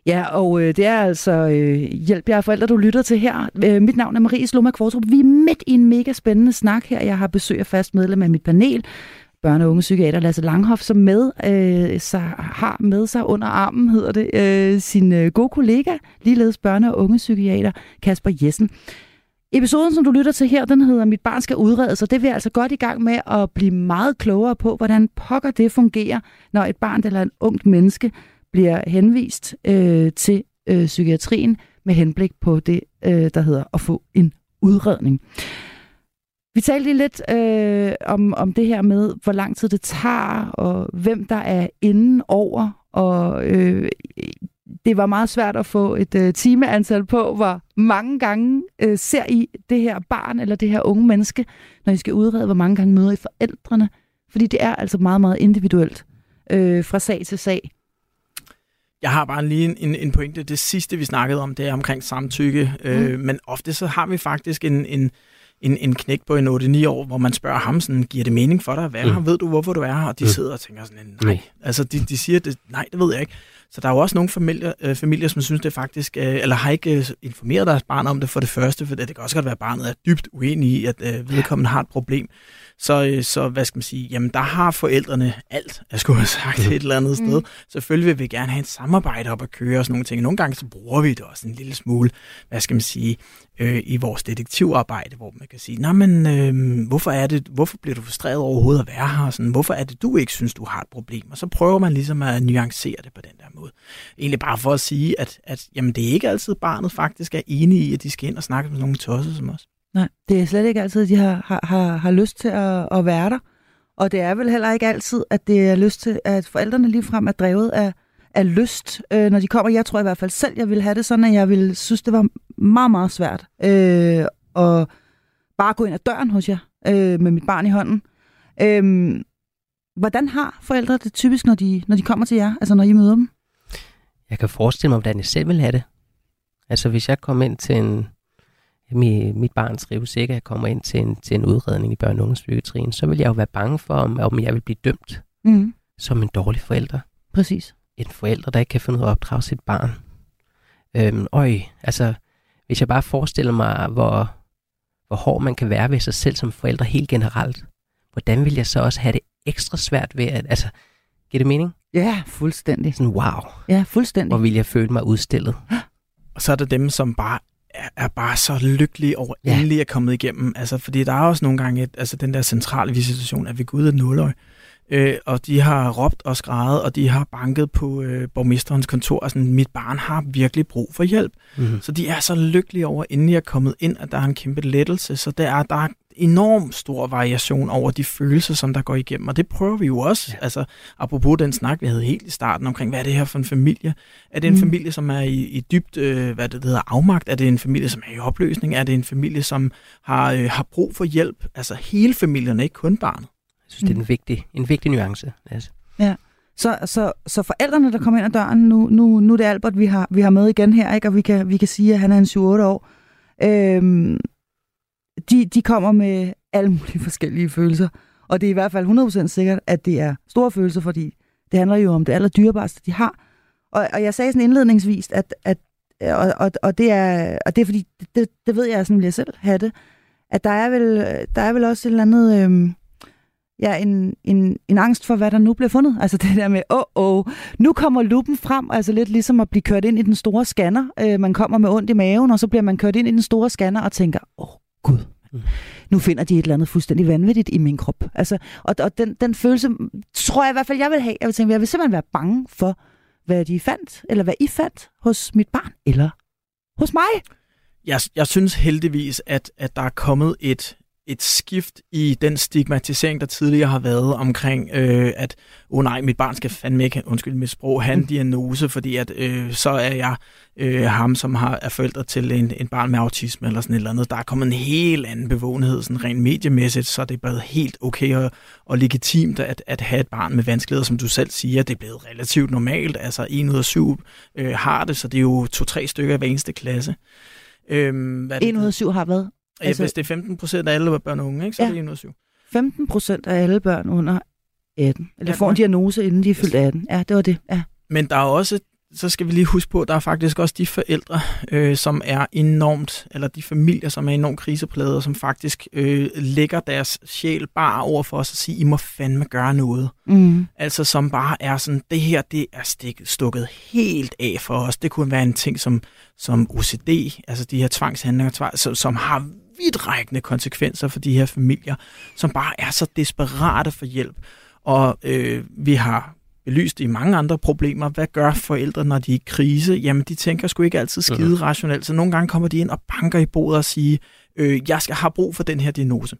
Ja, og øh, det er altså øh, Hjælp jer forældre, du lytter til her. Øh, mit navn er Marie Sloma Kvartrup. Vi er midt i en mega spændende snak her. Jeg har besøg af fast medlem af mit panel, børne- og unge psykiater Lasse Langhoff, som med, øh, så har med sig under armen, hedder det, øh, sin øh, gode kollega, ligeledes børne- og unge psykiater Kasper Jessen. Episoden, som du lytter til her, den hedder Mit barn skal udredes, og det vil vi altså godt i gang med at blive meget klogere på, hvordan pokker det fungerer, når et barn eller en ungt menneske bliver henvist øh, til øh, psykiatrien med henblik på det, øh, der hedder at få en udredning. Vi talte lige lidt øh, om, om det her med, hvor lang tid det tager, og hvem der er inden over, og øh, det var meget svært at få et øh, timeantal på, hvor mange gange øh, ser I det her barn eller det her unge menneske, når I skal udrede, hvor mange gange møder I forældrene, fordi det er altså meget, meget individuelt øh, fra sag til sag. Jeg har bare lige en, en, en pointe. Det sidste, vi snakkede om, det er omkring samtykke. Mm. Øh, men ofte så har vi faktisk en, en, en, en knæk på en 8-9 år, hvor man spørger ham sådan, giver det mening for dig at være Mm. her? Ved du, hvorfor du er her? Og de Mm. sidder og tænker sådan, nej. Nej. Altså, de, de siger, det, nej, det ved jeg ikke. Så der er jo også nogle familier, øh, familier som synes, det faktisk, øh, eller har ikke øh, informeret deres barn om det for det første, for det kan også godt være, at barnet er dybt uenig i, at øh, vedkommende har et problem. Så, øh, så hvad skal man sige, jamen der har forældrene alt, jeg skulle have sagt et eller andet Mm. sted. Selvfølgelig vil vi gerne have et samarbejde op at køre og sådan nogle ting. Nogle gange så bruger vi det også en lille smule, hvad skal man sige, øh, i vores detektivarbejde, hvor man kan sige, nej men øh, hvorfor er det, hvorfor bliver du frustreret overhovedet at være her? Sådan, hvorfor er det, du ikke synes, du har et problem? Og så prøver man ligesom at nuancere det på den der måde. Egentlig bare for at sige, at, at jamen, det er ikke altid barnet faktisk er enig i, at de skal ind og snakke med nogle tosser som os. Nej, det er slet ikke altid, de har, har, har, har lyst til at, at være der. Og det er vel heller ikke altid, at det er lyst til, at forældrene ligefrem er drevet af, af lyst, øh, når de kommer. Jeg tror i hvert fald selv, jeg ville have det sådan, at jeg ville synes, det var meget, meget svært øh, at bare gå ind ad døren hos jer øh, med mit barn i hånden. Øh, hvordan har forældre det typisk, når de, når de kommer til jer, altså når I møder dem? Jeg kan forestille mig, hvordan jeg selv vil have det. Altså hvis jeg kommer ind til en, mit, mit barn trives ikke, at jeg kommer ind til en, til en udredning i børne- og ungdomspsykiatrien, så vil jeg jo være bange for, om, om jeg vil blive dømt Mm, som en dårlig forælder. præcis. En forælder, der ikke kan finde ud af at opdrage sit barn. Øhm, øj, altså hvis jeg bare forestiller mig, hvor, hvor hård man kan være ved sig selv som forælder helt generelt, hvordan vil jeg så også have det ekstra svært ved at, altså, giver det mening? Ja, fuldstændig. Sådan, wow, Ja, fuldstændig. hvor vil jeg føle mig udstillet. Og så er der dem, som bare er, er bare så lykkelige over Ja. endelig at komme igennem. Altså, fordi der er også nogle gange et, altså, den der centrale visitation, at vi går ud af nuløj. Øh, og de har råbt og skrejet, og de har banket på øh, borgmesterens kontor, og sådan, mit barn har virkelig brug for hjælp. Mm-hmm. Så de er så lykkelige over, inden jeg er kommet ind, at der er en kæmpe lettelse. Så der er, der er enorm stor variation over de følelser, som der går igennem. Og det prøver vi jo også. Ja. Altså, apropos den snak, vi havde helt i starten omkring, hvad er det her for en familie? Er det en Mm. mm. familie, som er i, i dybt, øh, hvad det hedder, afmagt? Er det en familie, som er i opløsning? Er det en familie, som har, øh, har brug for hjælp? Altså hele familien, ikke kun barnet. Jeg synes, det er en vigtig, en vigtig nuance. Altså. Så, så, så forældrene, der kommer ind ad døren, nu, nu, nu er det Albert, vi har, vi har med igen her, ikke? og vi kan, vi kan sige, at han er en 7-8 år. Øhm, de, de kommer med alle mulige forskellige følelser. Og det er i hvert fald 100% sikkert, at det er store følelser, fordi det handler jo om det allerdyrebareste, de har. Og, og jeg sagde sådan indledningsvis, at, at og, og, og, det er, og det er fordi, det, det ved jeg, sådan vil jeg selv have det, at der er vel, der er vel også et eller andet... Øhm, ja, en, en, en angst for, hvad der nu bliver fundet. Altså det der med, åh, oh, oh, nu kommer lupen frem, altså lidt ligesom at blive kørt ind i den store scanner. Øh, man kommer med ondt i maven, og så bliver man kørt ind i den store scanner og tænker, åh oh, gud, Mm. Nu finder de et eller andet fuldstændig vanvittigt i min krop. Altså, og, og den, den følelse, tror jeg i hvert fald, jeg vil have. Jeg vil, tænke, jeg vil simpelthen være bange for, hvad de fandt, eller hvad I fandt hos mit barn, eller hos mig. Jeg, jeg synes heldigvis, at, at der er kommet et, et skift i den stigmatisering, der tidligere har været omkring, øh, at oh nej, mit barn skal fandme ikke, undskyld mit sprog, have en mm. diagnose, fordi at øh, så er jeg øh, ham, som har, er forældre til en, en barn med autisme eller sådan et eller andet. Der er kommet en helt anden bevågenhed, sådan rent mediemæssigt, så det er blevet helt okay og, og legitimt at, at have et barn med vanskeligheder, som du selv siger, det er blevet relativt normalt. Altså en ud af syv øh, har det, så det er jo to-tre stykker i hver eneste klasse. Øhm, hvad en ud af syv har hvad? Altså, hvis det er 15 procent af alle børn og unge, ikke, så ja. er det 1 ud af 7. 15 procent af alle børn under 18. Eller får en diagnose, inden de er fyldt 18. Ja, det var det. Ja. Men der er også så skal vi lige huske på, der er faktisk også de forældre, øh, som er enormt, eller de familier, som er enormt kriseplade, som faktisk øh, lægger deres sjæl bare over for os og siger, I må fandme gøre noget. Mm. Altså som bare er sådan, det her, det er stik, stukket helt af for os. Det kunne være en ting som, som OCD, altså de her tvangshandlinger, som, som har vidtrækkende konsekvenser for de her familier, som bare er så desperate for hjælp. Og øh, vi har belyst i mange andre problemer. Hvad gør forældre, når de er i krise? Jamen, de tænker sgu ikke altid skide rationelt, så nogle gange kommer de ind og banker i bordet og siger, øh, jeg skal have brug for den her diagnose.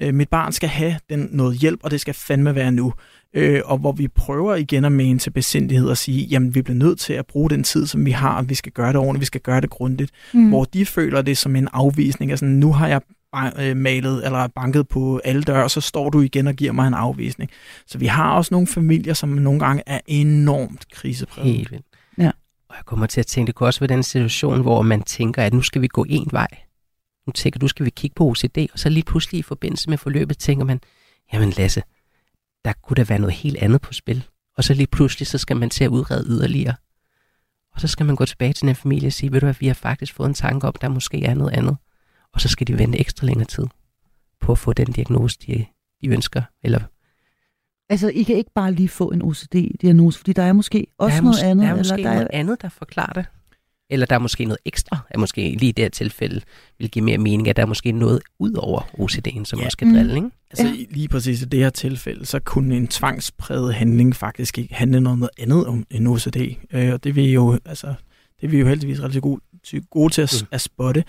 Øh, mit barn skal have den noget hjælp, og det skal fandme være nu. Øh, og hvor vi prøver igen at mane til besindighed og sige, jamen vi bliver nødt til at bruge den tid, som vi har, og vi skal gøre det ordentligt, vi skal gøre det grundigt. Mm. Hvor de føler det som en afvisning, altså nu har jeg øh, malet eller banket på alle døre, og så står du igen og giver mig en afvisning. Så vi har også nogle familier, som nogle gange er enormt krisepræget. Helt vildt. Ja. Og jeg kommer til at tænke, det kunne også være den situation, hvor man tænker, at nu skal vi gå en vej. Nu tænker du, skal vi kigge på OCD, og så lige pludselig i forbindelse med forløbet tænker man, jamen Lasse, der kunne der være noget helt andet på spil. Og så lige pludselig, så skal man til at udrede yderligere. Og så skal man gå tilbage til den familie og sige, ved du hvad, vi har faktisk fået en tanke om, der måske er noget andet og så skal de vente ekstra længere tid på at få den diagnose, de, de ønsker. Eller Altså, I kan ikke bare lige få en OCD-diagnose, fordi der er måske også der er noget mås- andet. Der er måske eller der noget er... andet, der forklarer det. Eller der er måske noget ekstra, at måske lige i det her tilfælde vil give mere mening, at der er måske noget ud over OCD'en, som ja. man skal mm. drille. Ikke? Altså ja. lige præcis i det her tilfælde, så kunne en tvangspræget handling faktisk ikke handle noget andet om en OCD. Øh, og det er vi jo, altså, det er vi jo heldigvis rigtig gode, gode til at, mm. at spotte.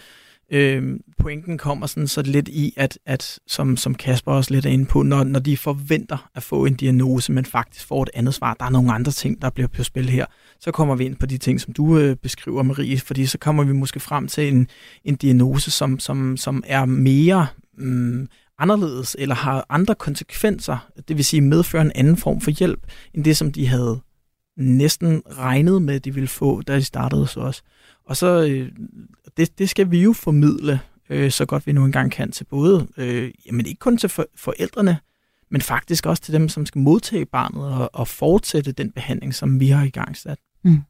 Øh, pointen kommer sådan så lidt i, at, at som, som Kasper også lidt er inde på, når, når de forventer at få en diagnose, men faktisk får et andet svar, der er nogle andre ting, der bliver på spil her, så kommer vi ind på de ting, som du øh, beskriver, Marie, fordi så kommer vi måske frem til en, en diagnose, som, som, som er mere mm, anderledes, eller har andre konsekvenser, det vil sige medfører en anden form for hjælp, end det, som de havde næsten regnet med, de ville få, da de startede så også. Og så, øh, det, det skal vi jo formidle, øh, så godt vi nu engang kan til både, øh, jamen ikke kun til for, forældrene, men faktisk også til dem, som skal modtage barnet og, og fortsætte den behandling, som vi har i gang sat. Mm.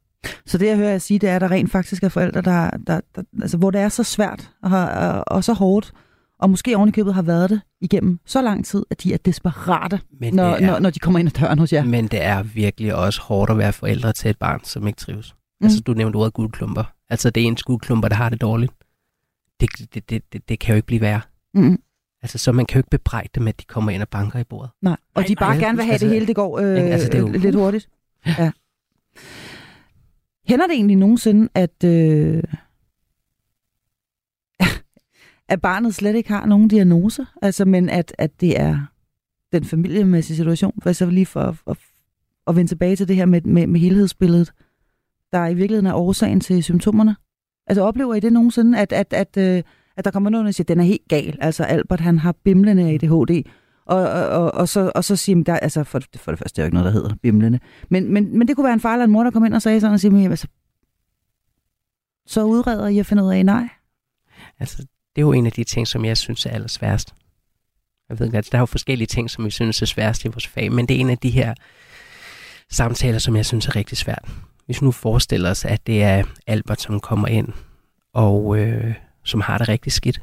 Så det, jeg hører jeg sige, det er, at der rent faktisk er forældre, der, der, der altså, hvor det er så svært og, og, og så hårdt, og måske ovenikøbet har været det igennem så lang tid, at de er desperate, men når, er, når, når de kommer ind ad døren hos jer. Men det er virkelig også hårdt at være forældre til et barn, som ikke trives. Mm. Altså, du nævnte ordet guldklumper. Altså, det er en guldklumper, der har det dårligt. Det, det, det, det, det kan jo ikke blive værre. Mm. Altså, så man kan jo ikke bebrejde dem, at de kommer ind og banker i bordet. Nej, og de bare nej, gerne vil have altså, det hele, det går øh, altså, det er jo... lidt hurtigt. Ja. Hænder det egentlig nogensinde, at, øh, at barnet slet ikke har nogen diagnose? Altså, men at, at det er den familiemæssige situation? For så lige for at, at, at vende tilbage til det her med, med, med helhedsbilledet der i virkeligheden er årsagen til symptomerne? Altså oplever I det nogensinde, at, at, at, øh, at der kommer nogen og siger, at den er helt gal? Altså Albert, han har bimlende ADHD. Og, og, og, og, så, og så siger man, der, altså for, for det første, det er jo ikke noget, der hedder bimlende. Men, men, men det kunne være en far eller en mor, der kom ind og sagde sådan, og siger, altså, så udreder I at finde ud af, nej? Altså, det er jo en af de ting, som jeg synes er allersværst. Jeg ved ikke, der er jo forskellige ting, som vi synes er sværest i vores fag, men det er en af de her samtaler, som jeg synes er rigtig svært hvis nu forestiller os, at det er Albert, som kommer ind, og øh, som har det rigtig skidt,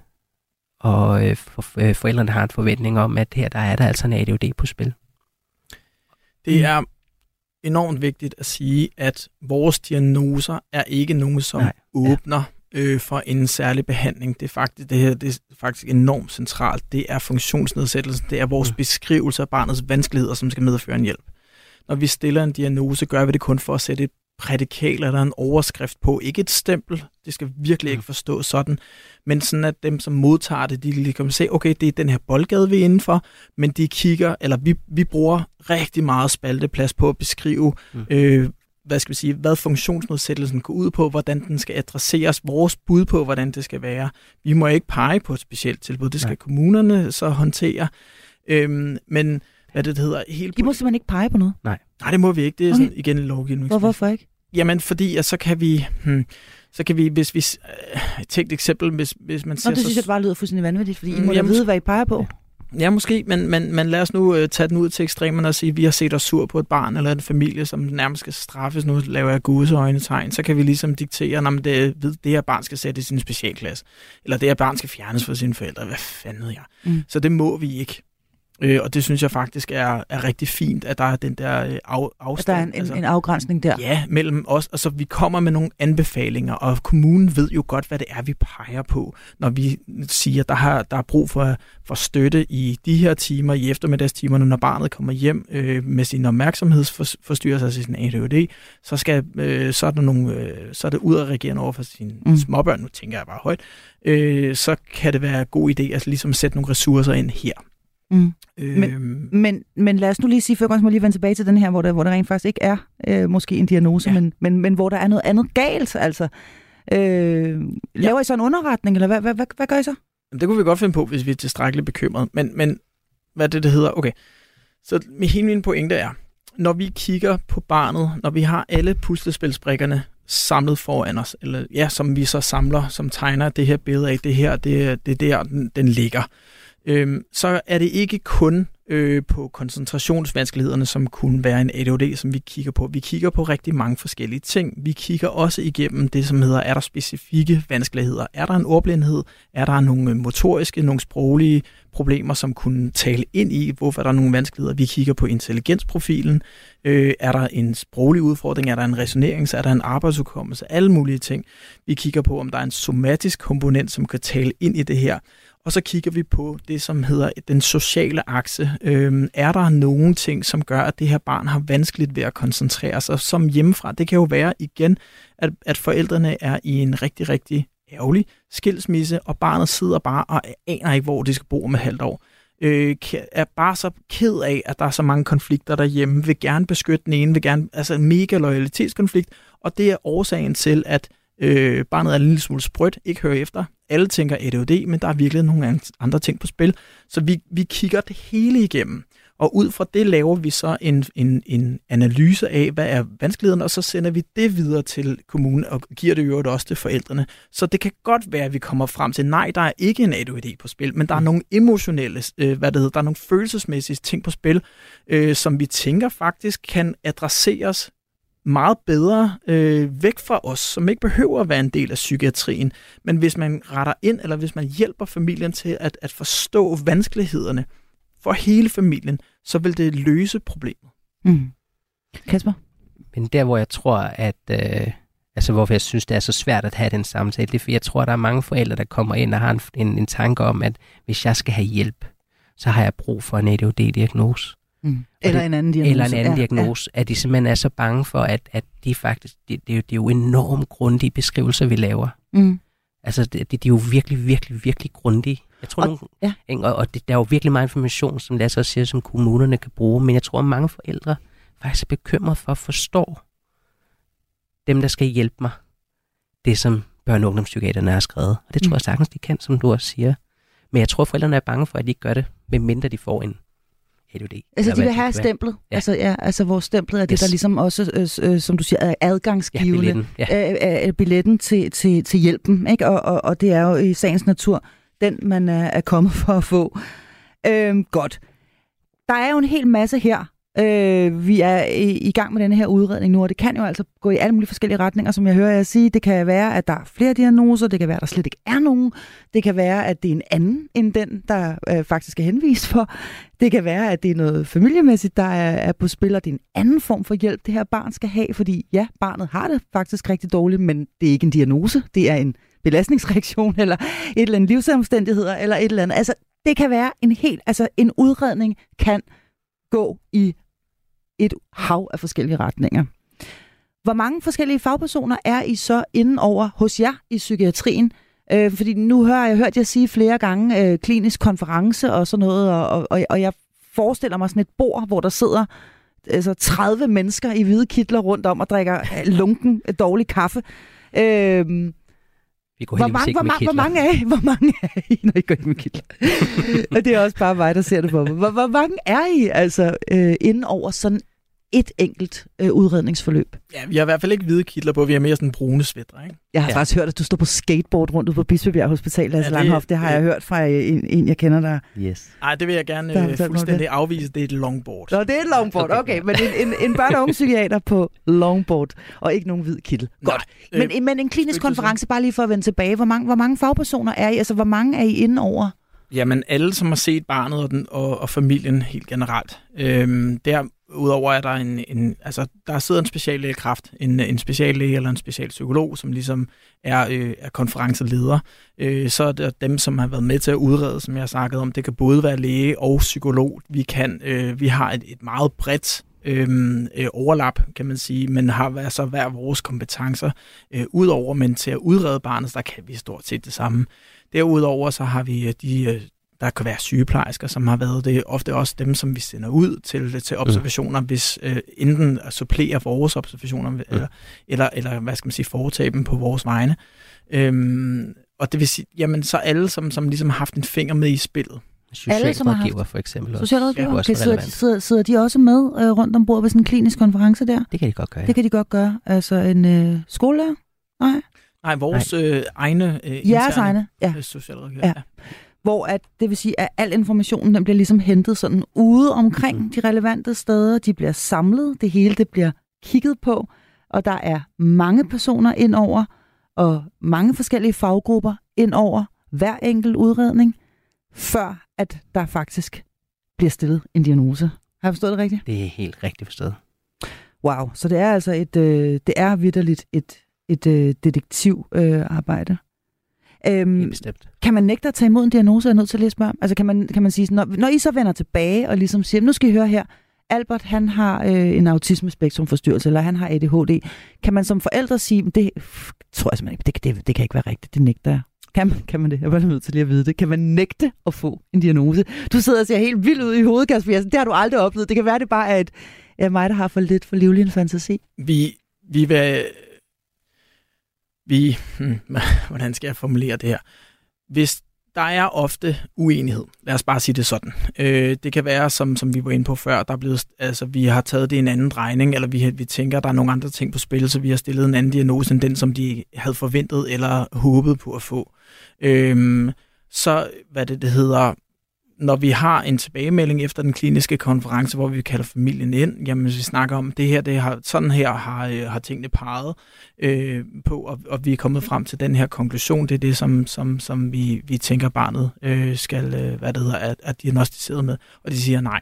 og øh, for, øh, forældrene har en forventning om, at her der er der altså en ADHD på spil. Det er enormt vigtigt at sige, at vores diagnoser er ikke nogen, som Nej. åbner øh, for en særlig behandling. Det er faktisk, det her, det er faktisk enormt centralt. Det er funktionsnedsættelsen, det er vores mm. beskrivelse af barnets vanskeligheder, som skal medføre en hjælp. Når vi stiller en diagnose, gør vi det kun for at sætte et prædikat eller en overskrift på. Ikke et stempel, det skal virkelig ikke mm. forstås sådan, men sådan at dem, som modtager det, de lige kan se, okay, det er den her boldgade, vi er indenfor, men de kigger, eller vi, vi bruger rigtig meget spalteplads på at beskrive, mm. øh, hvad skal vi sige, hvad funktionsnedsættelsen går ud på, hvordan den skal adresseres, vores bud på, hvordan det skal være. Vi må ikke pege på et specielt tilbud, det skal Nej. kommunerne så håndtere. Øhm, men hvad det hedder, helt... I må simpelthen ikke pege på noget? Nej. Nej, det må vi ikke. Det er okay. sådan igen en lovgivning. Hvor, hvorfor ikke? Jamen, fordi at så kan vi... Hmm, så kan vi, hvis vi... Øh, et eksempel, hvis, hvis man ser... Nå, det synes jeg bare lyder fuldstændig vanvittigt, fordi I må jamen, vide, hvad I peger på. Ja, måske, men, men, men lad os nu uh, tage den ud til ekstremerne og sige, at vi har set os sur på et barn eller en familie, som nærmest skal straffes. Nu laver jeg gudes tegn, så kan vi ligesom diktere, at det, det her barn skal sætte i sin specialklasse, eller det her barn skal fjernes fra sine forældre. Hvad fanden ved jeg? Mm. Så det må vi ikke. Øh, og det synes jeg faktisk er, er rigtig fint, at der er den der øh, af, afstand. At der er en, altså, en afgrænsning der. Ja, mellem os. Altså, vi kommer med nogle anbefalinger, og kommunen ved jo godt, hvad det er, vi peger på, når vi siger, at der, har, der er brug for, for støtte i de her timer, i eftermiddagstimerne, når barnet kommer hjem øh, med sin opmærksomhedsforstyrrelse, altså sin ADHD, så, skal, øh, så, er der nogle, øh, så er det ud at reagere over for sine mm. småbørn, nu tænker jeg bare højt, øh, så kan det være en god idé at ligesom sætte nogle ressourcer ind her. Mm. Øhm. Men, men, men lad os nu lige sige, før jeg må lige vende tilbage til den her, hvor der, hvor der rent faktisk ikke er øh, måske en diagnose, ja. men, men, men hvor der er noget andet galt. Altså, øh, laver ja. I så en underretning, eller hvad, hvad, hvad, hvad gør I så? Det kunne vi godt finde på, hvis vi er tilstrækkeligt bekymrede. Men, men hvad er det, det hedder? Okay, så med hele min pointe er, når vi kigger på barnet, når vi har alle puslespilsbrikkerne samlet foran os, eller ja, som vi så samler, som tegner det her billede af, det her, det, det der, den, den ligger øh, Øhm, så er det ikke kun øh, på koncentrationsvanskelighederne, som kunne være en ADHD, som vi kigger på. Vi kigger på rigtig mange forskellige ting. Vi kigger også igennem det, som hedder, er der specifikke vanskeligheder? Er der en ordblindhed? Er der nogle øh, motoriske, nogle sproglige problemer, som kunne tale ind i, hvorfor er der nogle vanskeligheder? Vi kigger på intelligensprofilen. Øh, er der en sproglig udfordring? Er der en resonering? Er der en arbejdsudkommelse? Alle mulige ting. Vi kigger på, om der er en somatisk komponent, som kan tale ind i det her. Og så kigger vi på det, som hedder den sociale akse. Øhm, er der nogle ting, som gør, at det her barn har vanskeligt ved at koncentrere sig som hjemmefra? Det kan jo være igen, at, at forældrene er i en rigtig, rigtig ærgerlig skilsmisse, og barnet sidder bare og aner ikke, hvor det skal bo om et halvt år. Øh, er bare så ked af, at der er så mange konflikter derhjemme, vil gerne beskytte den ene, vil gerne, altså en mega loyalitetskonflikt, og det er årsagen til, at øh, barnet er en lille smule sprødt, ikke hører efter. Alle tænker ADHD, men der er virkelig nogle andre ting på spil. Så vi, vi kigger det hele igennem. Og ud fra det laver vi så en, en, en analyse af, hvad er vanskelighederne, og så sender vi det videre til kommunen og giver det jo også til forældrene. Så det kan godt være, at vi kommer frem til, nej, der er ikke en ADHD på spil, men der er mm. nogle emotionelle, øh, hvad det hedder, der er nogle følelsesmæssige ting på spil, øh, som vi tænker faktisk kan adresseres meget bedre øh, væk fra os, som ikke behøver at være en del af psykiatrien. Men hvis man retter ind, eller hvis man hjælper familien til at, at forstå vanskelighederne for hele familien, så vil det løse problemet. Mm. Kasper? Men der, hvor jeg tror, at... Øh, altså hvorfor jeg synes, det er så svært at have den samtale, det er, fordi jeg tror, at der er mange forældre, der kommer ind og har en, en, en tanke om, at hvis jeg skal have hjælp, så har jeg brug for en ADHD-diagnose. Mm. Eller det, en anden diagnose. Eller en anden ja, diagnose, ja. at de simpelthen er så bange for, at, at de faktisk, det, det, er jo, det er jo enormt grundige beskrivelser, vi laver. Mm. Altså, det, det, de er jo virkelig, virkelig, virkelig grundige. Jeg tror, og, nogle, ja. og, og det, der er jo virkelig meget information, som Lasse også siger, som kommunerne kan bruge, men jeg tror, at mange forældre faktisk er bekymret for at forstå dem, der skal hjælpe mig, det som børne- og ungdomspsykiaterne har skrevet. Og det tror mm. jeg sagtens, de kan, som du også siger. Men jeg tror, at forældrene er bange for, at de ikke gør det, medmindre de får en ADHD. Altså de vil have stemplet. Ja. Altså, ja, altså vores stemplet er yes. det, der ligesom også, øh, øh, som du siger, er adgangsgivende. Ja, billetten, ja. Øh, øh, billetten til, til, til hjælpen. Ikke? Og, og, og det er jo i sagens natur den, man er, er kommet for at få. Øh, godt. Der er jo en hel masse her, Øh, vi er i, i gang med den her udredning nu, og det kan jo altså gå i alle mulige forskellige retninger, som jeg hører jer sige. Det kan være, at der er flere diagnoser, det kan være, at der slet ikke er nogen. Det kan være, at det er en anden end den, der øh, faktisk er henvist for. Det kan være, at det er noget familiemæssigt, der er, er på spil, og det er en anden form for hjælp, det her barn skal have, fordi ja, barnet har det faktisk rigtig dårligt, men det er ikke en diagnose, det er en belastningsreaktion, eller et eller andet livsomstændigheder, eller et eller andet. Altså, det kan være en helt, altså en udredning kan gå i et hav af forskellige retninger. Hvor mange forskellige fagpersoner er I så inden over hos jer i psykiatrien? Øh, fordi nu har jeg hørt jer sige flere gange øh, klinisk konference og sådan noget, og, og, og jeg forestiller mig sådan et bord, hvor der sidder altså 30 mennesker i hvide kitler rundt om og drikker lunken øh, dårlig kaffe. Øh, vi går hvor, mange, med mange, hvor mange er I? Hvor mange er I, når I går ikke med kitler? og det er også bare mig, der ser det på mig. Hvor, hvor mange er I altså øh, inden over sådan et enkelt øh, udredningsforløb? Ja, vi har i hvert fald ikke hvide kitler på, vi har mere sådan brune svætter, ikke? Jeg har ja. Ja. faktisk hørt, at du står på skateboard rundt ude på Bispebjerg Hospital, Lasse Ja, ja, det- Langhoff. Det har jeg det- hørt fra øh, en, en, jeg kender der. Yes. Nej, det vil jeg gerne Der øh, fuldstændig afvise. Det er et longboard. Nå, det er et longboard. Okay, ja. men en, en, en børne- og unge psykiater på longboard, og ikke nogen hvid kittel. Godt. Nej, Men, men en klinisk konference, bare lige for at vende tilbage. Hvor mange, hvor mange fagpersoner er I? Altså, hvor mange er I inde over? Jamen, alle, som har set barnet og, den, og, og familien helt generelt. Øhm, Udover at der er en, en, altså, der sidder en speciallægekraft, en, en speciallæge eller en specialpsykolog, som ligesom er, øh, er konferenceleder. Øh, så er der dem, som har været med til at udrede, som jeg har snakket om. Det kan både være læge og psykolog. Vi, kan, øh, vi har et, et meget bredt øhm, øh, overlap, kan man sige, men har hver, så hver vores kompetencer øh, udover, men til at udrede barnet, der kan vi stort set det samme. Derudover så har vi øh, de, øh, der kan være sygeplejersker, som har været det, ofte også dem, som vi sender ud til, til observationer, hvis øh, enten at supplere vores observationer, eller, eller, eller hvad skal man sige, foretage dem på vores vegne. Øhm, og det vil sige, jamen så alle, som, som ligesom har haft en finger med i spillet. Alle, som har haft- Socialrådgiver for eksempel også. Socialrådgiver? Også Okay, sidder, relevant. sidder, sidder de også med øh, rundt om bordet ved sådan en klinisk konference der? Det kan de godt gøre. Ja. Ja. Det kan de godt gøre. Altså en øh, skolelærer? Nej. Nej, vores øh, egne øh, Jeres interne, egne? Ja. øh, socialrådgiver. Ja. Hvor at, det vil sige, at al informationen den bliver ligesom hentet sådan ude omkring Mhm. de relevante steder. De bliver samlet. Det hele det bliver kigget på. Og der er mange personer ind over, og mange forskellige faggrupper ind over hver enkelt udredning, før at der faktisk bliver stillet en diagnose. Har jeg forstået det rigtigt? Det er helt rigtigt forstået. Wow, så det er altså et, øh, det er vidderligt et, et øh, detektivarbejde. Øh, arbejde. Øhm, bestemt. kan man nægte at tage imod en diagnose, er nødt til at lige spørge? Altså kan man, kan man sige, sådan, når, når I så vender tilbage og ligesom siger, nu skal I høre her, Albert han har øh, en autismespektrumforstyrrelse, eller han har ADHD. Kan man som forældre sige, "Men det tror jeg simpelthen ikke, det, det, det kan ikke være rigtigt, det nægter jeg. Kan man, kan man det? Jeg er bare nødt til lige at vide det. Kan man nægte at få en diagnose? Du sidder og ser helt vildt ud i hovedet, Kasper Jensen. Det har du aldrig oplevet. Det kan være, det bare er et, er mig, der har for lidt for livlig en fantasi. Vi, vi vil... Vi... Hmm, hvordan skal jeg formulere det her? Hvis der er ofte uenighed, lad os bare sige det sådan. Øh, det kan være, som, som vi var inde på før, der er blevet, altså, vi har taget det i en anden drejning, eller vi, vi tænker, der er nogle andre ting på spil, så vi har stillet en anden diagnose end den, som de havde forventet eller håbet på at få. Øh, så, hvad det, det hedder, når vi har en tilbagemelding efter den kliniske konference, hvor vi kalder familien ind, jamen hvis vi snakker om, det her, det har, sådan her har, øh, har tingene peget øh, på, og, og vi er kommet frem til den her konklusion. Det er det, som, som, som vi, vi tænker barnet øh, skal, øh, hvad det hedder, er, er diagnostiseret med, og de siger nej.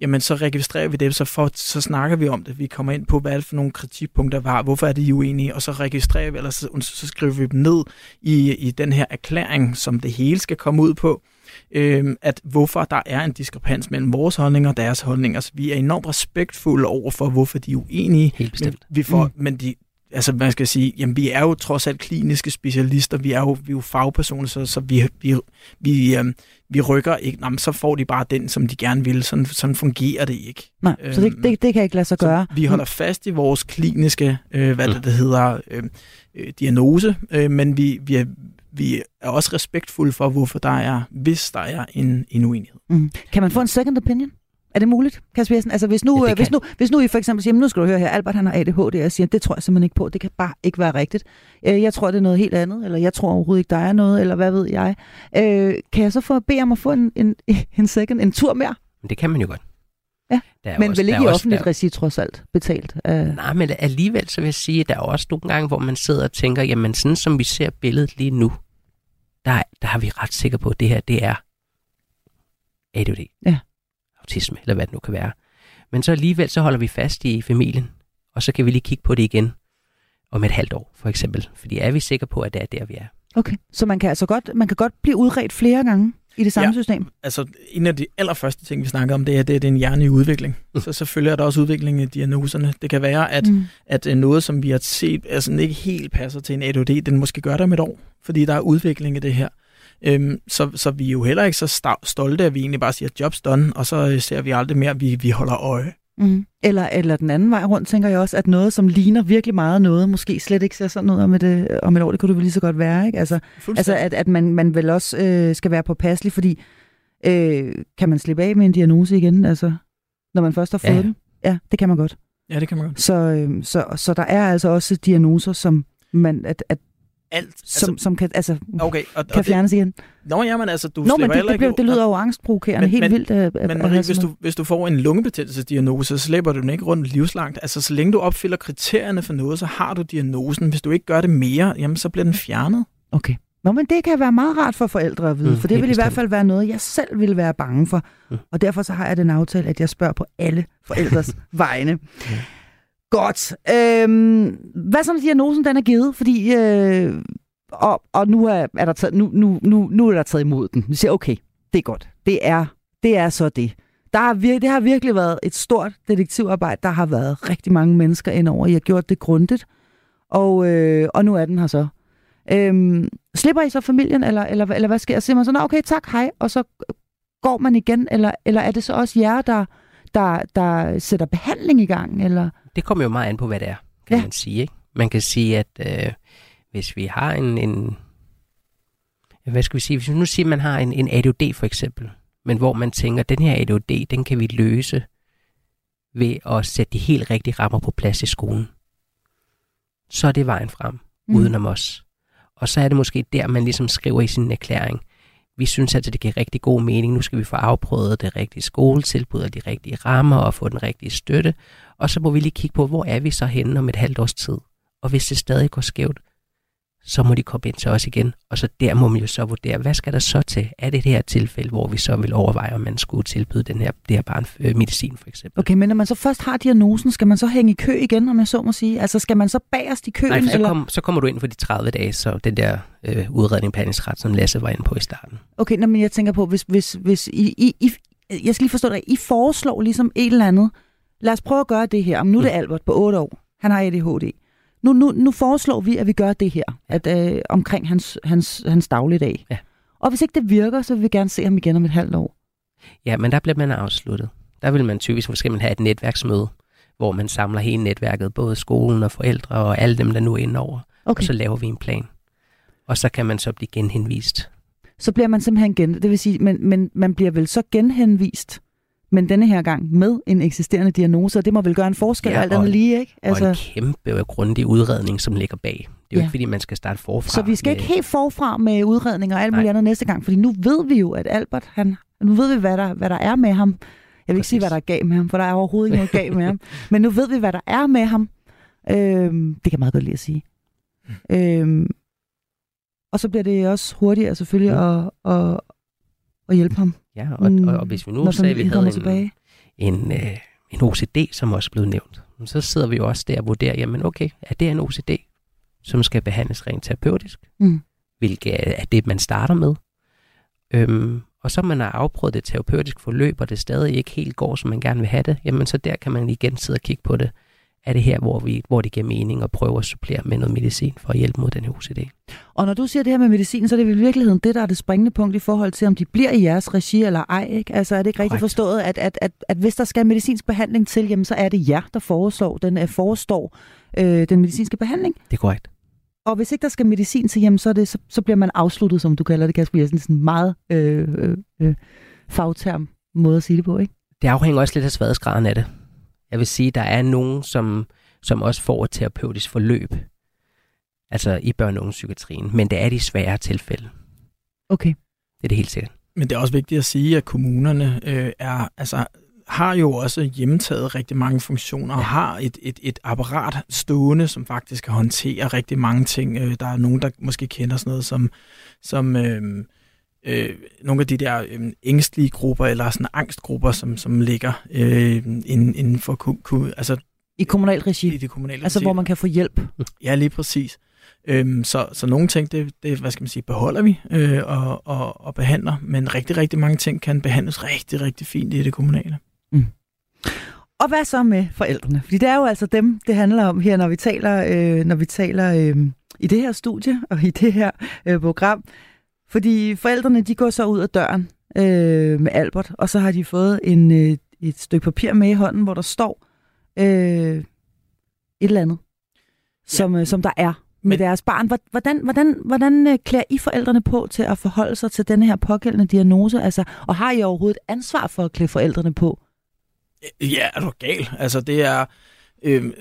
Jamen så registrerer vi det, så, for, så snakker vi om det. Vi kommer ind på, hvad er det for nogle kritikpunkter var, hvorfor er det I uenige, og så registrerer vi, eller så, så skriver vi dem ned i, i den her erklæring, som det hele skal komme ud på øh, at hvorfor der er en diskrepans mellem vores holdninger og deres holdninger. Så vi er enormt respektfulde over for, hvorfor de er uenige. Helt bestemt. Men, vi får, Mm. mm. men de, altså man skal sige, jamen vi er jo trods alt kliniske specialister, vi er jo, vi er jo fagpersoner, så, så vi, vi, vi, øh, vi rykker ikke, Nå, men så får de bare den, som de gerne vil. Sådan, sådan fungerer det ikke. Nej, så det, Øhm, det, det kan ikke lade sig gøre. Vi holder fast i vores kliniske, øh, hvad det, det hedder, øh, øh, diagnose, øh, men vi, vi, er, vi er også respektfulde for, hvorfor der er, hvis der er en, en uenighed. Mm. Kan man få en second opinion? Er det muligt, Kasper Jensen? Altså hvis nu, Ja, det hvis nu, hvis nu I for eksempel siger, "Men nu skal du høre her, Albert han har ADHD, og jeg siger, det tror jeg simpelthen ikke på, det kan bare ikke være rigtigt. Øh, Jeg tror, det er noget helt andet, eller jeg tror overhovedet ikke, der er noget, eller hvad ved jeg. Øh, Kan jeg så få bede om at få en, en, en second, en tur mere? Men det kan man jo godt. Ja, Der er Men også, vel ikke der i er også- offentligt der- regi, trods alt, betalt. Uh, Nej, men alligevel så vil jeg sige, at der er også nogle gange, hvor man sidder og tænker, jamen sådan som vi ser billedet lige nu, der, der har vi ret sikre på, at det her, det er ADHD. Ja. Autisme, eller hvad det nu kan være. Men så alligevel, så holder vi fast i familien, og så kan vi lige kigge på det igen om et halvt år, for eksempel. Fordi er vi sikre på, at det er der, vi er? Okay, så man kan altså godt, man kan godt blive udredt flere gange i det samme Ja. system? Altså, en af de allerførste ting, vi snakkede om, det er, det er, det er en hjerne i udvikling. Så selvfølgelig er der også udvikling i diagnoserne. Det kan være, at, Mm. at øh, noget, som vi har set, altså ikke helt passer til en ADHD, den måske gør det om et år, fordi der er udvikling i det her. Øhm, så, så vi er jo heller ikke så stolte, at vi egentlig bare siger, job's done, og så øh, ser vi aldrig mere, at vi, vi holder øje. Mm. Eller, eller den anden vej rundt, tænker jeg også, at noget, som ligner virkelig meget noget, måske slet ikke ser sådan ud om et, øh, om et år, det kunne det vel lige så godt være, ikke? Altså, altså at, at man, man vel også øh, skal være påpasselig, fordi øh, kan man slippe af med en diagnose igen, altså, når man først har fået ja. den? Ja, det kan man godt. ja, det kan man godt. Så, øh, så, så der er altså også diagnoser, som man, at, at, Alt, som, altså, som kan, altså, okay, og, kan og det, fjernes igen. Nå, jamen altså, du Nå, men det, det, ikke... bliver, det lyder jo angstprovokerende, Men- helt men- vildt. At, at, Men at Marie, have hvis du, hvis du får en lungebetændelsesdiagnose, så slipper du den ikke rundt livslangt. Altså, så længe du opfylder kriterierne for noget, så har du diagnosen. Hvis du ikke gør det mere, jamen, så bliver den fjernet. Okay. Nå, men det kan være meget rart for forældre at vide, Mm, for det vil i hvert fald være noget, jeg selv ville være bange for. Mm. Og derfor så har jeg den aftale, at jeg spørger på alle forældres vegne. Godt. Øhm, hvad så, når diagnosen den er givet? Fordi, øh, og, og nu, er, er der taget, nu, nu, nu, nu er der taget imod den. Vi siger, okay, det er godt. Det er, det er så det. Der har vir- det har virkelig været et stort detektivarbejde. Der har været rigtig mange mennesker indover. I har gjort det grundigt. Og, øh, og nu er den her så. Øhm, slipper I så familien, eller, eller, eller hvad sker? Siger man så, okay, tak, hej, og så går man igen? Eller, eller er det så også jer, der, der, der sætter behandling i gang? Eller? Det kommer jo meget an på, hvad det er, kan Ja. man sige. Ikke? Man kan sige, at øh, hvis vi har en, en... Hvad skal vi sige? Hvis vi nu siger, at man har en, en ADHD for eksempel, men hvor man tænker, at den her ADHD, den kan vi løse ved at sætte de helt rigtige rammer på plads i skolen. Så er det vejen frem, mm. udenom os. Og så er det måske der, man ligesom skriver i sin erklæring, vi synes altså, det giver rigtig god mening. Nu skal vi få afprøvet det rigtige skoletilbud og de rigtige rammer og få den rigtige støtte. Og så må vi lige kigge på, hvor er vi så henne om et halvt års tid. Og hvis det stadig går skævt, så må de komme ind til os igen. Og så der må man jo så vurdere, hvad skal der så til? Er det det her tilfælde, hvor vi så vil overveje, om man skulle tilbyde den her, det her barn øh, medicin for eksempel? Okay, men når man så først har diagnosen, skal man så hænge i kø igen, om jeg så må sige? Altså, skal man så bagerst i køen? Nej, så, eller? kom, så kommer du ind for de 30 dage, så den der øh, udredning behandlingsret, som Lasse var inde på i starten. Okay, nå, men jeg tænker på, hvis, hvis, hvis I, I, I, jeg skal lige forstå det, I foreslår ligesom et eller andet. Lad os prøve at gøre det her. Om nu er det Mm. Albert på 8 år. Han har ADHD. Nu, nu, nu foreslår vi, at vi gør det her, at, øh, omkring hans, hans, hans dagligdag. Ja. Og hvis ikke det virker, så vil vi gerne se ham igen om et halvt år. Ja, men der bliver man afsluttet. Der vil man typisk måske man have et netværksmøde, hvor man samler hele netværket, både skolen og forældre og alle dem, der nu er inde over. Okay. Og så laver vi en plan. Og så kan man så blive genhenvist. Så bliver man simpelthen gen... Det vil sige, men, men man bliver vel så genhenvist, men denne her gang med en eksisterende diagnose, og det må vel gøre en forskel, Ja, alt andet og- lige, ikke? Altså... Og en kæmpe og grundig udredning, som ligger bag. Det er jo Ja. ikke, fordi man skal starte forfra. Så vi skal med- ikke helt forfra med udredninger og alt Nej. muligt andet næste gang, fordi nu ved vi jo, at Albert, han, nu ved vi, hvad der, hvad der er med ham. Jeg vil ikke sige, hvad der er galt med ham, for der er overhovedet ikke noget galt med ham. Men nu ved vi, hvad der er med ham. Øhm, det kan jeg meget godt lide at sige. Øhm, og så bliver det også hurtigere selvfølgelig at, at, at hjælpe ham, Ja, og, Mm, og, og hvis vi nu sagde, at vi havde en, tilbage. en, øh, en OCD, som også blev nævnt, så sidder vi jo også der og vurderer, jamen okay, er det en OCD, som skal behandles rent terapeutisk? Mm. Hvilket er det, man starter med? Øhm, og så man har afprøvet det terapeutiske forløb, og det stadig ikke helt går, som man gerne vil have det, jamen så der kan man igen sidde og kigge på det. Er det her, hvor, vi, hvor det giver mening at prøve at supplere med noget medicin for at hjælpe mod den her OCD? Og når du siger det her med medicin, så er det i virkeligheden det, der er det springende punkt i forhold til, om de bliver i jeres regi eller ej. Ikke? Altså er det ikke rigtigt forstået, at, at, at, at hvis der skal medicinsk behandling til, jamen, så er det jer, der foreslår, den øh, forestår øh, den medicinske behandling. Det er korrekt. Og hvis ikke der skal medicin til, jamen, så, er det, så, så bliver man afsluttet, som du kalder det, Kasper Jensen. Sådan en meget øh, øh, øh, fagterm måde at sige det på, ikke? Det afhænger også lidt af sværhedsgraden af det. Jeg vil sige, der er nogen, som, som også får et terapeutisk forløb, altså i børne- og ungepsykiatrien, men det er de svære tilfælde. Okay. Det er det helt sikkert. Men det er også vigtigt at sige, at kommunerne øh, er, altså, har jo også hjemtaget rigtig mange funktioner og har et, et, et apparat stående, som faktisk kan håndtere rigtig mange ting. Øh, der er nogen, der måske kender sådan noget som, som øh, øh, nogle af de der øh, ængstlige grupper eller sådan angstgrupper, som, som ligger øh, inden, inden for ku, ku, altså I kommunal regi? i det kommunale Altså, regi. hvor man kan få hjælp? Ja, lige præcis. Øhm, så, så nogle ting, det, det hvad skal man sige, beholder vi øh, og, og, og behandler, men rigtig, rigtig mange ting kan behandles rigtig, rigtig fint i det kommunale. Og hvad så med forældrene? Fordi det er jo altså dem, det handler om her, når vi taler, øh, når vi taler øh, i det her studie og i det her øh, program. Fordi forældrene, de går så ud af døren øh, med Albert, og så har de fået en, øh, et stykke papir med i hånden, hvor der står øh, et eller andet, som, øh, som der er med Men- deres barn. Hvor- Hvordan, hvordan, hvordan øh, klæder I forældrene på til at forholde sig til denne her pågældende diagnose? Altså, og har I overhovedet et ansvar for at klæde forældrene på? Ja, er du gal? Altså, det er... Øh,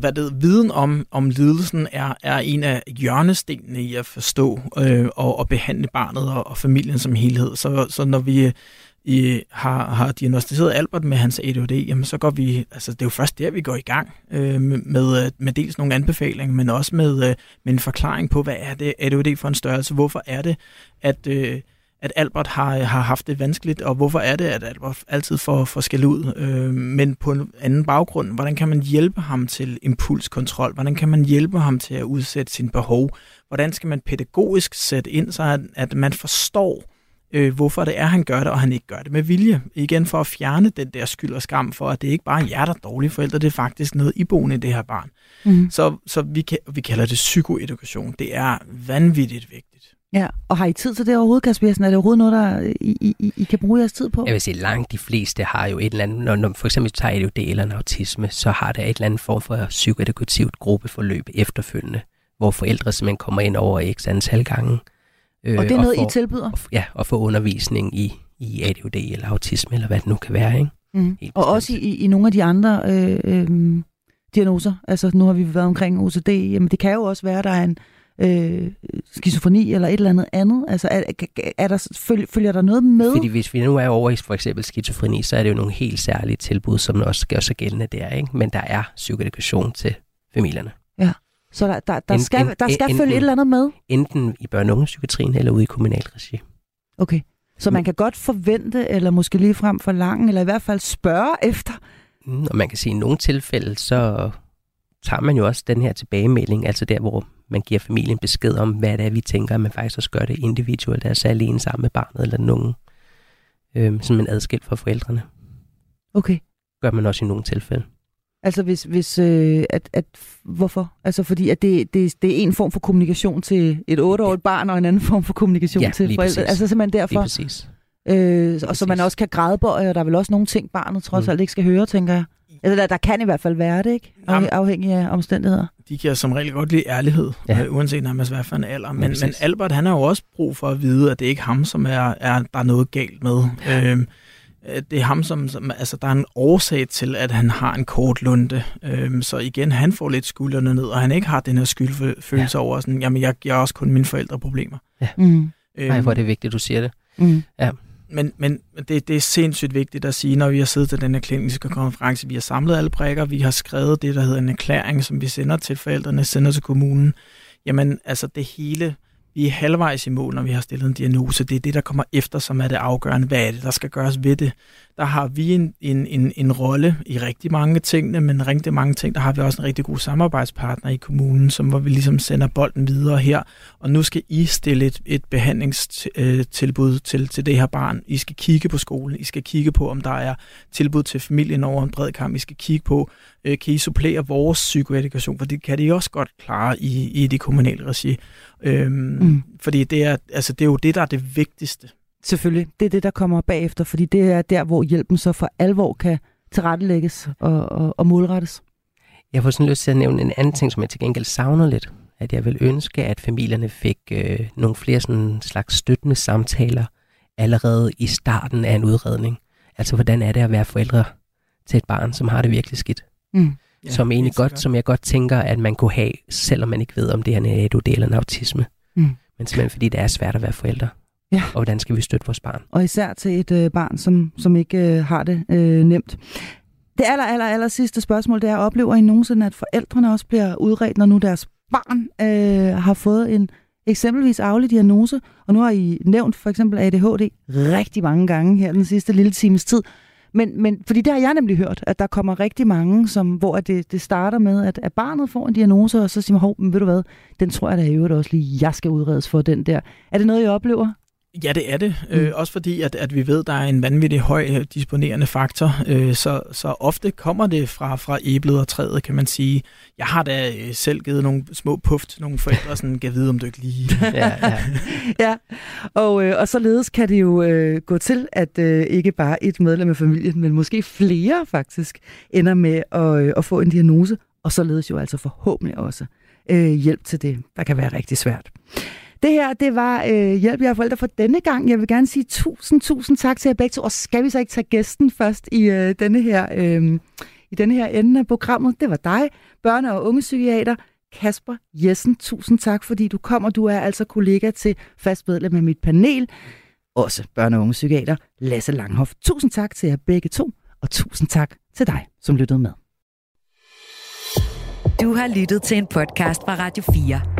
hvad det, viden om, om lidelsen er, er en af hjørnestenene i at forstå øh, og, og behandle barnet og, og familien som helhed. Så, så når vi i, har, har diagnostiseret Albert med hans ADHD, jamen så går vi, altså det er jo først der, vi går i gang øh, med, med, dels nogle anbefalinger, men også med, øh, med en forklaring på, hvad er det ADHD for en størrelse, hvorfor er det, at, øh, at Albert har, har haft det vanskeligt, og hvorfor er det, at Albert altid får, får skæld ud, øh, men på en anden baggrund. Hvordan kan man hjælpe ham til impulskontrol? Hvordan kan man hjælpe ham til at udsætte sine behov? Hvordan skal man pædagogisk sætte ind, så at, at man forstår, øh, hvorfor det er, han gør det, og han ikke gør det med vilje. Igen for at fjerne den der skyld og skam for, at det ikke bare er jer, der er dårlige forældre, det er faktisk noget iboende i det her barn. Mm. Så, så vi, vi kalder det psykoedukation. Det er vanvittigt vigtigt. Ja, og har I tid til det overhovedet, Kasper Jensen? Er det overhovedet noget, der I, I, I- kan bruge jeres tid på? Jeg vil sige, langt de fleste har jo et eller andet, når, når for eksempel tager ADHD eller en autisme, så har der et eller andet form for psykoedukativt gruppeforløb efterfølgende, hvor forældre simpelthen kommer ind over x antal gange. Øh, Og det er noget, får, I tilbyder? og, Ja, og får undervisning i, i ADHD eller autisme, eller hvad det nu kan være, ikke? Mm. Helt Og også i, i, i nogle af de andre øh, øh, diagnoser. Altså, nu har vi været omkring OCD. Jamen, det kan jo også være, at der er en øh, skizofreni eller et eller andet andet. Altså, er, er der, følger, følger der noget med? Fordi hvis vi nu er over i for eksempel skizofreni, så er det jo nogle helt særlige tilbud, som også gør sig gældende der, ikke? Men der er psykoedukation til familierne. Så der, der, der En- skal, der skal en- følge et eller andet med? Enten i børne- og eller ude i kommunalt regi. Okay. Så man kan godt forvente, eller måske lige frem forlange, eller i hvert fald spørge efter. Mm, Og man kan sige, at i nogle tilfælde, så tager man jo også den her tilbagemelding, altså der, hvor man giver familien besked om, hvad det er, vi tænker, at man faktisk også gør det individuelt, altså alene sammen med barnet eller nogen, øhm, som en adskilt fra forældrene. Okay. Gør man også i nogle tilfælde. Altså hvis, hvis øh, at, at, hvorfor? Altså fordi at det, det, det er en form for kommunikation til et otteårigt barn, og en anden form for kommunikation Ja, til lige forældre. præcis. Altså simpelthen Lige derfor. præcis. Øh, og så man også kan grædebøje, og der er vel også nogle ting, barnet trods Mm. alt ikke skal høre, tænker jeg. Eller der, der kan i hvert fald være det, ikke? Jamen. afhængig af omstændigheder. De kan som regel godt lide ærlighed, Ja. ja. øh, uanset nærmest hvad for en alder. Men, præcis. men Albert, han har jo også brug for at vide, at det er ikke ham, som er, er der er noget galt med. Øhm, øh, det er ham, som, som, altså der er en årsag til, at han har en kort lunde. Øhm, så igen, han får lidt skuldrene ned, og han ikke har den her skyldfølelse ja. over, sådan, jamen jeg, jeg har også kun mine forældre problemer. Mm. Nej, hvor er det vigtigt, du siger det. Mm. Men, men det, det er sindssygt vigtigt at sige, når vi har siddet til den her kliniske konference, vi har samlet alle prikker, vi har skrevet det, der hedder en erklæring, som vi sender til forældrene, sender til kommunen. Jamen, altså det hele, vi er halvvejs i mål, når vi har stillet en diagnose. Det er det, der kommer efter, som er det afgørende. Hvad er det, der skal gøres ved det? Der har vi en, en, en, en rolle i rigtig mange ting, men rigtig mange ting, der har vi også en rigtig god samarbejdspartner i kommunen, som hvor vi ligesom sender bolden videre her. Og nu skal I stille et, et behandlingstilbud til, til det her barn. I skal kigge på skolen. I skal kigge på, om der er tilbud til familien over en bred kamp. I skal kigge på, øh, kan I supplere vores psykoedukation, for det kan de også godt klare i, i det kommunale regi. Øhm, Mm. Fordi det er, altså, det er jo det, der er det vigtigste. Selvfølgelig. Det er det, der kommer bagefter, fordi det er der, hvor hjælpen så for alvor kan tilrettelægges og, og, og målrettes. Jeg får sådan lyst til at nævne en anden ting, som jeg til gengæld savner lidt. At jeg vil ønske, at familierne fik øh, nogle flere sådan slags støttende samtaler allerede i starten af en udredning. Altså, hvordan er det at være forældre til et barn, som har det virkelig skidt? Mm. Ja, som egentlig godt, sikkert. som jeg godt tænker, at man kunne have, selvom man ikke ved, om det er en ADHD eller en autisme. Mm. Men simpelthen fordi det er svært at være forældre. Ja. Og hvordan skal vi støtte vores barn? Og især til et øh, barn, som, som ikke øh, har det øh, nemt. Det aller, aller, aller sidste spørgsmål, det er, oplever I nogensinde, at forældrene også bliver udredt, når nu deres barn øh, har fået en eksempelvis arvelig diagnose, og nu har I nævnt for eksempel ADHD rigtig mange gange her den sidste lille times tid. Men, men fordi det har jeg nemlig hørt, at der kommer rigtig mange, som, hvor det, det starter med, at, at barnet får en diagnose, og så siger man, hov, men ved du hvad, den tror jeg da i øvrigt også lige, jeg skal udredes for den der. Er det noget, I oplever? Ja, det er det. Mm. Øh, også fordi, at, at vi ved, at der er en vanvittig høj øh, disponerende faktor. Øh, så, så ofte kommer det fra, fra æblet og træet, kan man sige. Jeg har da øh, selv givet nogle små puff til nogle forældre, sådan, kan vide, om du ikke lige... ja, ja. ja. Og, øh, og således kan det jo øh, gå til, at øh, ikke bare et medlem af familien, men måske flere faktisk, ender med at, øh, at få en diagnose, og således jo altså forhåbentlig også øh, hjælp til det, der kan være rigtig svært. Det her, det var øh, Hjælp jer forældre for denne gang. Jeg vil gerne sige tusind, tusind tak til jer begge to. Og skal vi så ikke tage gæsten først i øh, denne her... Øh, i denne her ende af programmet. Det var dig, børne- og ungepsykiater Kasper Jessen. Tusind tak, fordi du kommer. Du er altså kollega til fast medlem af mit panel. Også børne- og ungepsykiater Lasse Langhoff. Tusind tak til jer begge to, og tusind tak til dig, som lyttede med. Du har lyttet til en podcast fra Radio 4.